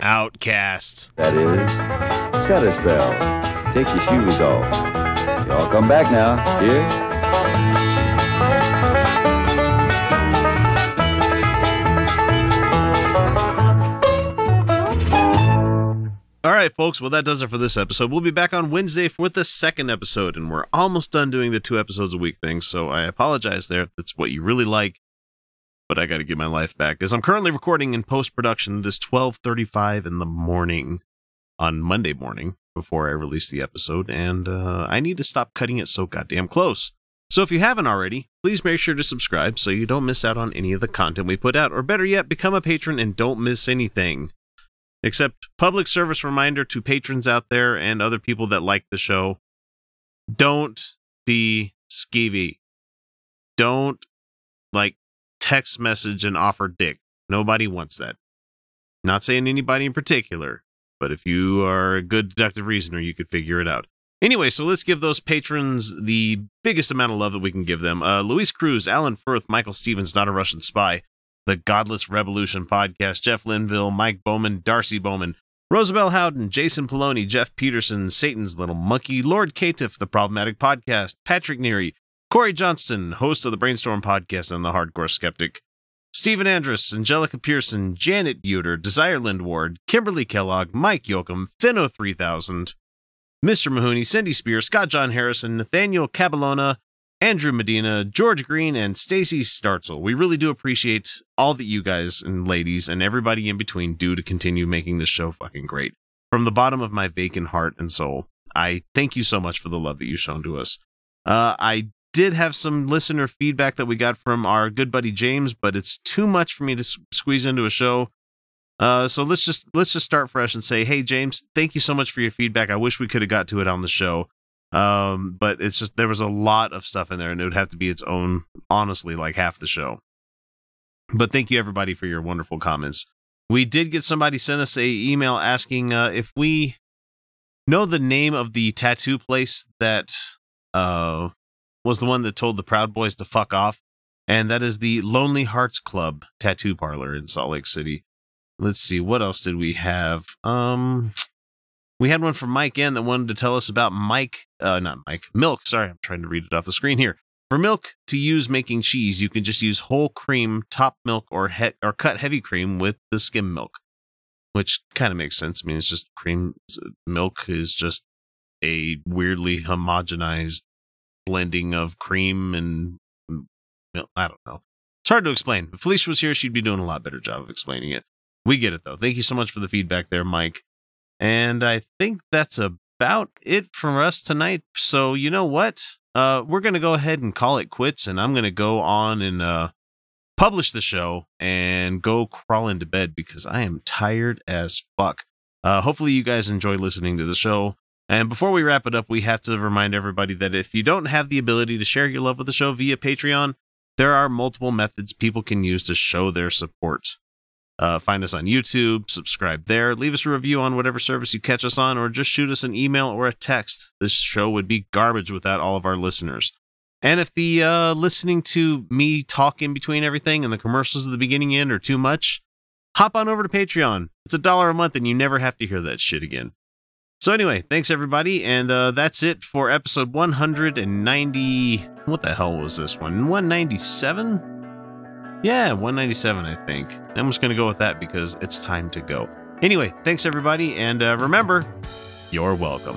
Outcast. That is, set a. Take your shoes off. Y'all come back now, dear. All right, folks. Well, that does it for this episode. We'll be back on Wednesday for the second episode, and we're almost done doing the two episodes a week thing. So I apologize there if that's what you really like, but I got to get my life back as I'm currently recording in post production. It is 12:35 in the morning on Monday morning before I release the episode, and uh, I need to stop cutting it so goddamn close. So if you haven't already, please make sure to subscribe so you don't miss out on any of the content we put out, or better yet, become a patron and don't miss anything. Except public service reminder to patrons out there and other people that like the show. Don't be skeevy. Don't like text message and offer dick. Nobody wants that. Not saying anybody in particular, but if you are a good deductive reasoner, you could figure it out. Anyway, so let's give those patrons the biggest amount of love that we can give them. Uh, Luis Cruz, Alan Firth, Michael Stevens, Not a Russian Spy, The Godless Revolution Podcast, Jeff Linville, Mike Bowman, Darcy Bowman, Rosabelle Howden, Jason Poloni, Jeff Peterson, Satan's Little Monkey, Lord Caitiff, The Problematic Podcast, Patrick Neary, Corey Johnston, host of the Brainstorm Podcast and The Hardcore Skeptic, Stephen Andrus, Angelica Pearson, Janet Buter, Desire Lindward, Kimberly Kellogg, Mike Yoakum, Finno3000, Mr. Mahoney, Cindy Spear, Scott John Harrison, Nathaniel Cabalona, Andrew Medina, George Green, and Stacy Startzel. We really do appreciate all that you guys and ladies and everybody in between do to continue making this show fucking great. From the bottom of my vacant heart and soul, I thank you so much for the love that you've shown to us. Uh, I did have some listener feedback that we got from our good buddy James, but it's too much for me to squeeze into a show. Uh, so let's just let's just start fresh and say, hey James, thank you so much for your feedback. I wish we could have got to it on the show, um, but it's just there was a lot of stuff in there, and it would have to be its own, honestly, like half the show. But thank you everybody for your wonderful comments. We did get somebody sent us a email asking uh, if we know the name of the tattoo place that uh was the one that told the Proud Boys to fuck off, and that is the Lonely Hearts Club tattoo parlor in Salt Lake City. Let's see, what else did we have? Um, we had one from Mike N that wanted to tell us about Mike, uh, not Mike, milk. Sorry, I'm trying to read it off the screen here. For milk to use making cheese, you can just use whole cream, top milk, or he- or cut heavy cream with the skim milk, which kind of makes sense. I mean, it's just cream. Milk is just a weirdly homogenized blending of cream and milk. I don't know. It's hard to explain. If Felicia was here, she'd be doing a lot better job of explaining it. We get it though. Thank you so much for the feedback there, Mike. And I think that's about it from us tonight. So you know what? Uh, we're gonna go ahead and call it quits, and I'm gonna go on and uh, publish the show and go crawl into bed because I am tired as fuck. Uh, hopefully, you guys enjoy listening to the show. And before we wrap it up, we have to remind everybody that if you don't have the ability to share your love with the show via Patreon, there are multiple methods people can use to show their support. Uh, find us on YouTube, subscribe there, leave us a review on whatever service you catch us on, or just shoot us an email or a text. This show would be garbage without all of our listeners. And if the uh, listening to me talk in between everything and the commercials at the beginning end are too much, hop on over to Patreon. It's a dollar a month and you never have to hear that shit again. So anyway, thanks everybody, and uh, that's it for episode 190. What the hell was this one? 197? Yeah, 197, I think. I'm just gonna go with that because it's time to go. Anyway, thanks everybody, and uh, remember, you're welcome.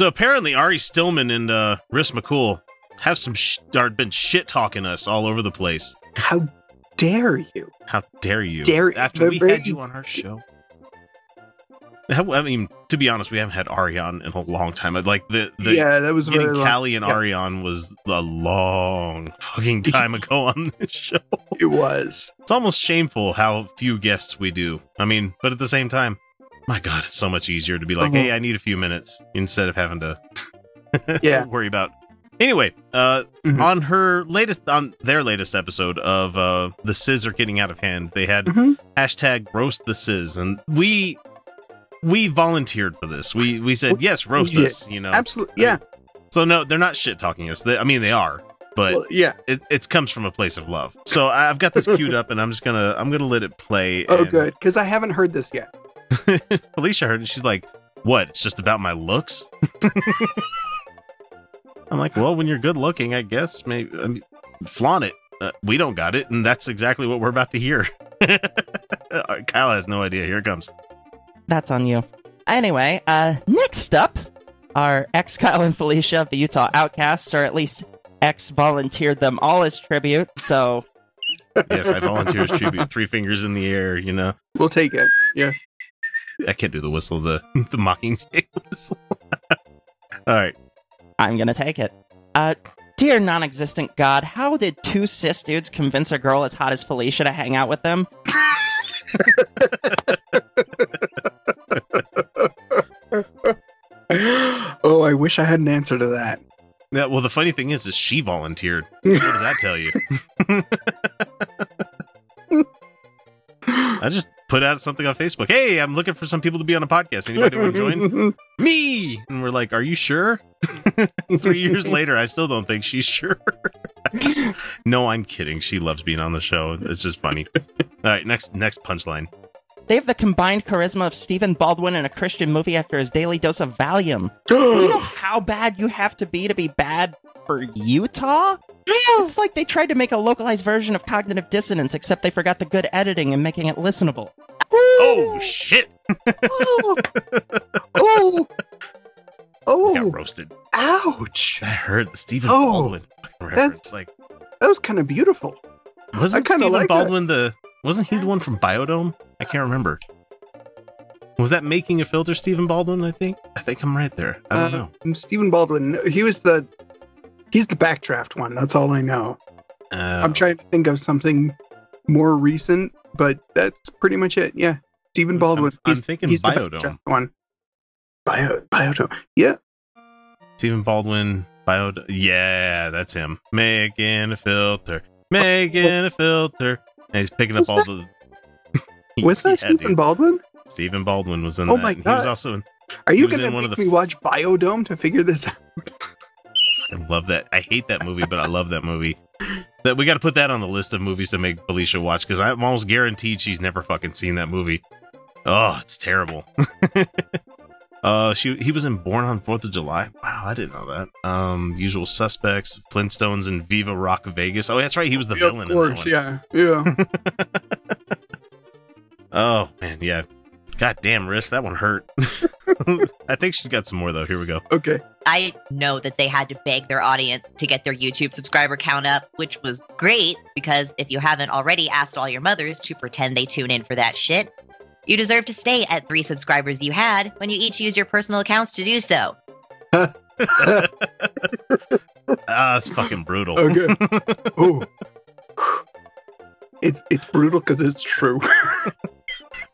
So apparently, Ari Stillman and uh, Riss McCool have some sh- are been shit talking us all over the place. How dare you? How dare you? Dare- after we had you on our show. I mean, to be honest, we haven't had Ari on in a long time. Like the, the Yeah, that was getting very. Callie and Yeah. Ari on was a long fucking time ago on this show. It was. It's almost shameful how few guests we do. I mean, but at the same time, my God, it's so much easier to be like, Uh-huh. hey, I need a few minutes instead of having to Yeah. worry about. Anyway, uh, Mhm. on her latest, on their latest episode of uh, the Sizz are getting out of hand, they had Mhm. hashtag roast the Sizz, and we we volunteered for this. We we said yes, roast Yeah, us. You know, Absolutely. Yeah. so no, they're not shit talking us. They, I mean, they are, but Well, yeah. it, it comes from a place of love. So I've got this queued up, and I'm just gonna I'm gonna let it play. Oh, and good. Because I haven't heard this yet. Felicia heard it. She's like, "What? It's just about my looks." I'm like, "Well, when you're good looking, I guess maybe I mean, flaunt it." Uh, we don't got it, and that's exactly what we're about to hear. Kyle has no idea. Here it comes. That's on you. Anyway, uh, next up are ex Kyle and Felicia the Utah Outcasts, or at least ex volunteered them all as tribute. So Yes, I volunteer as tribute. Three fingers in the air. You know, We'll take it. Yeah. I can't do the whistle. The the mockingjay whistle. All right. I'm gonna take it. Uh, dear non-existent God, how did two cis dudes convince a girl as hot as Felicia to hang out with them? oh, I wish I had an answer to that. Yeah, well, the funny thing is, is she volunteered. What does that tell you? I just put out something on Facebook. Hey, I'm looking for some people to be on a podcast. Anybody want to join? Me. And we're like, Are you sure? Three years later, I still don't think she's sure. no, I'm kidding. She loves being on the show. It's just funny. All right, next next punchline. They have the combined charisma of Stephen Baldwin in a Christian movie after his daily dose of Valium. Do you know how bad you have to be to be bad for Utah? It's like they tried to make a localized version of cognitive dissonance, except they forgot the good editing and making it listenable. Oh shit! oh, oh, Got roasted. ouch! I heard the Stephen Oh, Baldwin fucking reference. Like, That was kind of beautiful. wasn't kinda Stephen like that. Baldwin the? Wasn't he the one from Biodome? I can't remember. Was that making a filter, Stephen Baldwin? I think. I think I'm right there. I don't know. Um, Stephen Baldwin. He was the. He's the backdraft one. That's all I know. Uh, I'm trying to think of something more recent, but that's pretty much it. Yeah, Stephen Baldwin. I'm he's- thinking he's Biodome. one. Bio, Biodome. Yeah. Stephen Baldwin, Bio. Yeah, that's him. Making a filter. Making a filter. And he's picking up Was all that- the. Was that Yeah, Stephen dude. Baldwin? Stephen Baldwin was in Oh that. my God. He was also in. Are you gonna one make me watch Biodome to figure this out? I love that. I hate that movie, but I love that movie. That we got to put that on the list of movies to make Felicia watch because I'm almost guaranteed she's never fucking seen that movie. Oh, it's terrible. uh, she he was in Born on Fourth of July. Wow, I didn't know that. Um, Usual Suspects, Flintstones, and Viva Rock Vegas. Oh, that's right, he was the Yeah, villain. of course, in that one. yeah, yeah. Oh man, yeah. God damn, wrist, that one hurt. I think she's got some more though. Here we go. Okay. I know that they had to beg their audience to get their YouTube subscriber count up, which was great because if you haven't already asked all your mothers to pretend they tune in for that shit, you deserve to stay at three subscribers you had when you each use your personal accounts to do so. Ah, it's fucking brutal. Okay. oh. It, it's brutal because it's true.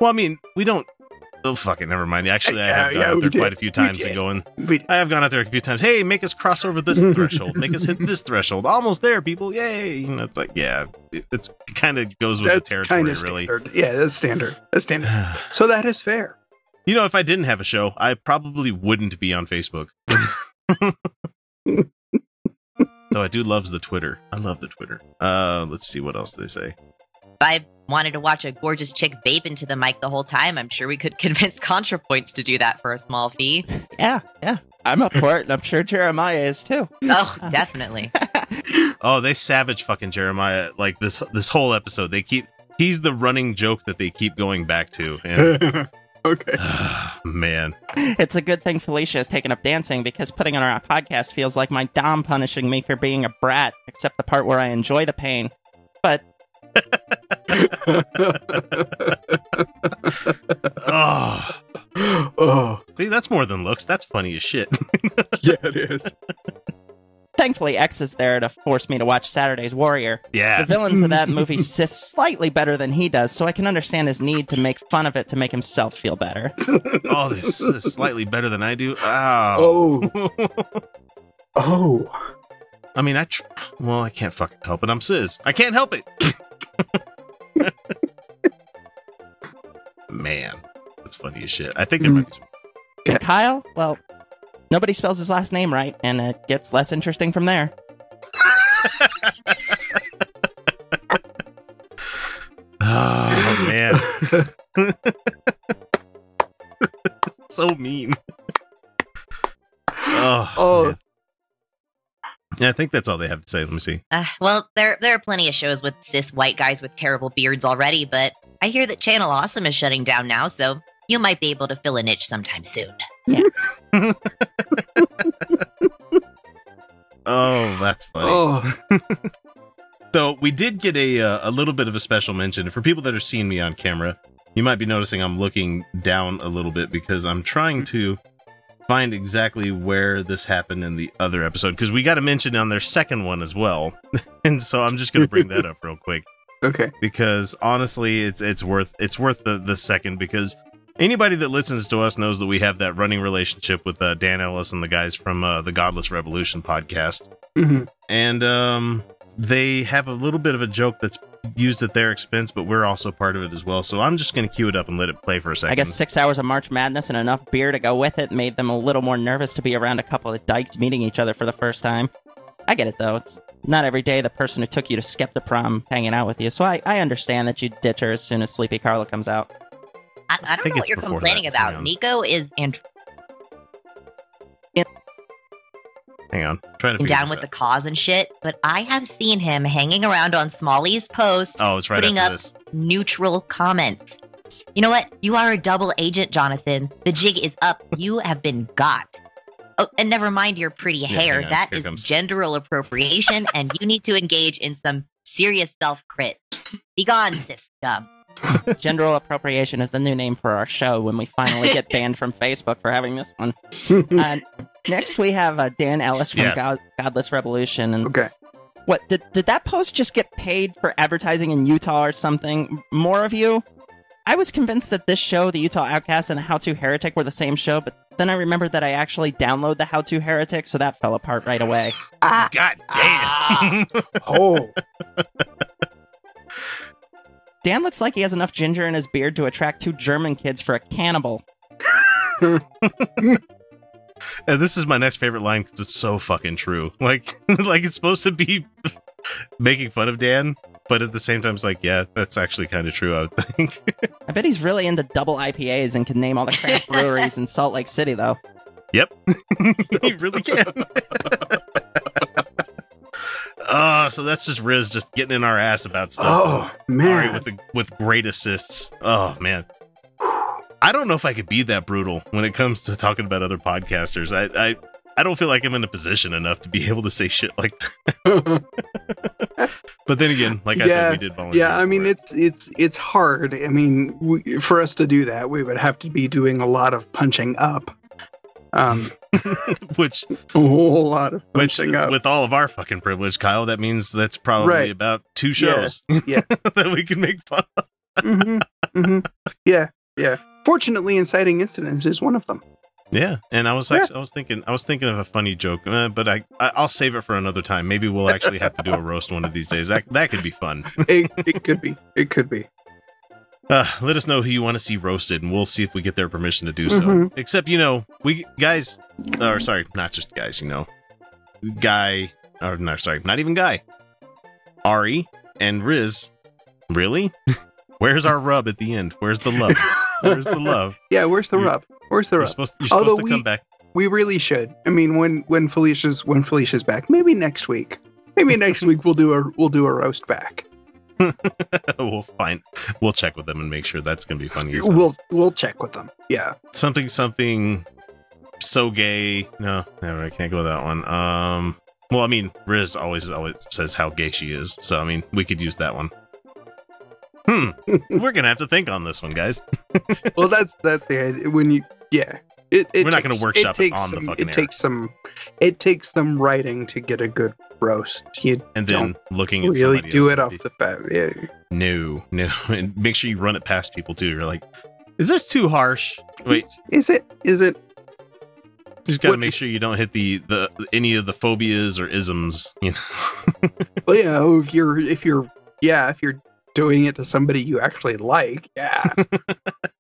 Well, I mean, we don't. Oh fuck it, never mind. Actually, I have gone yeah, out there did. quite a few times and going. We- I have gone out there a few times. Hey, make us cross over this threshold. Make us hit this threshold. Almost there, people. Yay! You know, it's like yeah, it, it's kind of goes with the territory, really. Yeah, that's standard. That's standard. so that is fair. You know, if I didn't have a show, I probably wouldn't be on Facebook. Though I do loves the Twitter. I love the Twitter. Uh, let's see what else they say. If I wanted to watch a gorgeous chick vape into the mic the whole time, I'm sure we could convince ContraPoints to do that for a small fee. Yeah, yeah. I'm up for it, and I'm sure Jeremiah is too. Oh, definitely. Oh, they savage fucking Jeremiah like this this whole episode. They keep he's the running joke that they keep going back to. And okay. Man. It's a good thing Felicia has taken up dancing because putting on our podcast feels like my dom punishing me for being a brat, except the part where I enjoy the pain. But oh. oh. See, that's more than looks. That's funny as shit. yeah, it is. thankfully, X is there to force me to watch Saturday's Warrior. Yeah. The villains of that movie sis slightly better than he does, so I can understand his need to make fun of it to make himself feel better. oh, this is slightly better than I do. Ow. Oh. oh. I mean, I tr- well, I can't fucking help it. I'm cis. I can't help it. Man, that's funny as shit. I think there hmm. might be some. And Kyle, well, nobody spells his last name right, and it gets less interesting from there. Oh man, so mean. Oh, Oh. man. Yeah, I think that's all they have to say. Let me see. Uh, well, there there are plenty of shows with cis white guys with terrible beards already, but I hear that Channel Awesome is shutting down now, so you might be able to fill a niche sometime soon. Yeah. oh, that's funny. Oh. So we did get a uh, a little bit of a special mention for people that are seeing me on camera. You might be noticing I'm looking down a little bit because I'm trying to find exactly where this happened in the other episode because we got to mention on their second one as well, and so I'm just going to bring that up real quick Okay. because honestly, it's it's worth it's worth the the second because anybody that listens to us knows that we have that running relationship with uh, Dan Ellis and the guys from uh, the Godless Revolution podcast Mhm. and um, they have a little bit of a joke that's used at their expense, but we're also part of it as well. So I'm just going to cue it up and let it play for a second. I guess six hours of March Madness and enough beer to go with it made them a little more nervous to be around a couple of dykes meeting each other for the first time. I get it though. It's not every day the person who took you to Skepta prom hanging out with you, so I, I understand that you ditch her as soon as Sleepy Carla comes out. I, I don't think know what you're complaining that. about. Hang. Nico is and Hang on, trying to down with out. the cause and shit, but I have seen him hanging around on Smalley's post, Oh, it's right putting up this. neutral comments. You know what? You are a double agent, Jonathan. The jig is up. You have been got. Oh, and never mind your pretty Yeah, hair. hang on. That comes- genderal appropriation, and you need to engage in some serious self crit. Be gone, cis scum. General appropriation is the new name for our show when we finally get banned from Facebook for having this one. uh, next, we have uh, Dan Ellis from Yeah. God- Godless Revolution. And Okay. what did did that post just get paid for advertising in Utah or something? More of you? I was convinced that this show, the Utah Outcast, and the How to Heretic were the same show, but then I remembered that I actually download the How to Heretic, so that fell apart right away. Ah. God damn. Oh. Dan looks like he has enough ginger in his beard to attract two German kids for a cannibal. And this is my next favorite line because it's so fucking true. Like, like it's supposed to be making fun of Dan, but at the same time, it's like, yeah, that's actually kind of true. I would think. I bet he's really into double IPAs and can name all the craft breweries in Salt Lake City, though. Yep. he really can. Oh, so that's just Riz just getting in our ass about stuff. Oh, man. Ari with the, with great assists. Oh man. I don't know if I could be that brutal when it comes to talking about other podcasters. I I, I don't feel like I'm in a position enough to be able to say shit like that. but then again, like I said, we did volunteer. Yeah, I mean it's it's it's hard. I mean, we, for us to do that, we would have to be doing a lot of punching up. Um, which a whole lot of which punching up. with all of our fucking privilege, Kyle, that means that's probably Right. about two shows yeah. that we can make fun of. hmm hmm Yeah, yeah. Fortunately, inciting incidents is one of them. Yeah, and I was Yeah. I was thinking I was thinking of a funny joke, uh, but I, I I'll save it for another time. Maybe we'll actually have to do a roast one of these days. That that could be fun. It, it could be. It could be. Uh, let us know who you want to see roasted, and we'll see if we get their permission to do so. Mhm. Except, you know, we guys, or sorry, not just guys, you know, Guy, or no, sorry, not even Guy, Ari and Riz. Really? Where's our rub at the end? Where's the love? Where's the love? Yeah, where's the You're- rub? Where's the rub? supposed, you're supposed Although to we, come back. we really should. I mean, when when Felicia's when Felicia's back, maybe next week. Maybe next week we'll do a we'll do a roast back. we'll find. We'll check with them and make sure that's going to be funny. hell. We'll we'll check with them. Yeah. something something so gay. No, never. I can't go with that one. Um. Well, I mean, Riz always always says how gay she is, so I mean, we could use that one. Hmm. We're gonna have to think on this one, guys. well, that's that's the idea. When you yeah, it, it We're not gonna takes- workshop it takes on the fucking It air. takes some. It takes some writing to get a good roast. You And then looking at really do it off be- the bat. Yeah. No, no, and make sure you run it past people too. You're like, is this too harsh? Wait, Is it? Is it? you just got to what- make sure you don't hit the the any of the phobias or isms. You know, Well, yeah. oh, If you're if you're yeah if you're doing it to somebody you actually like, yeah.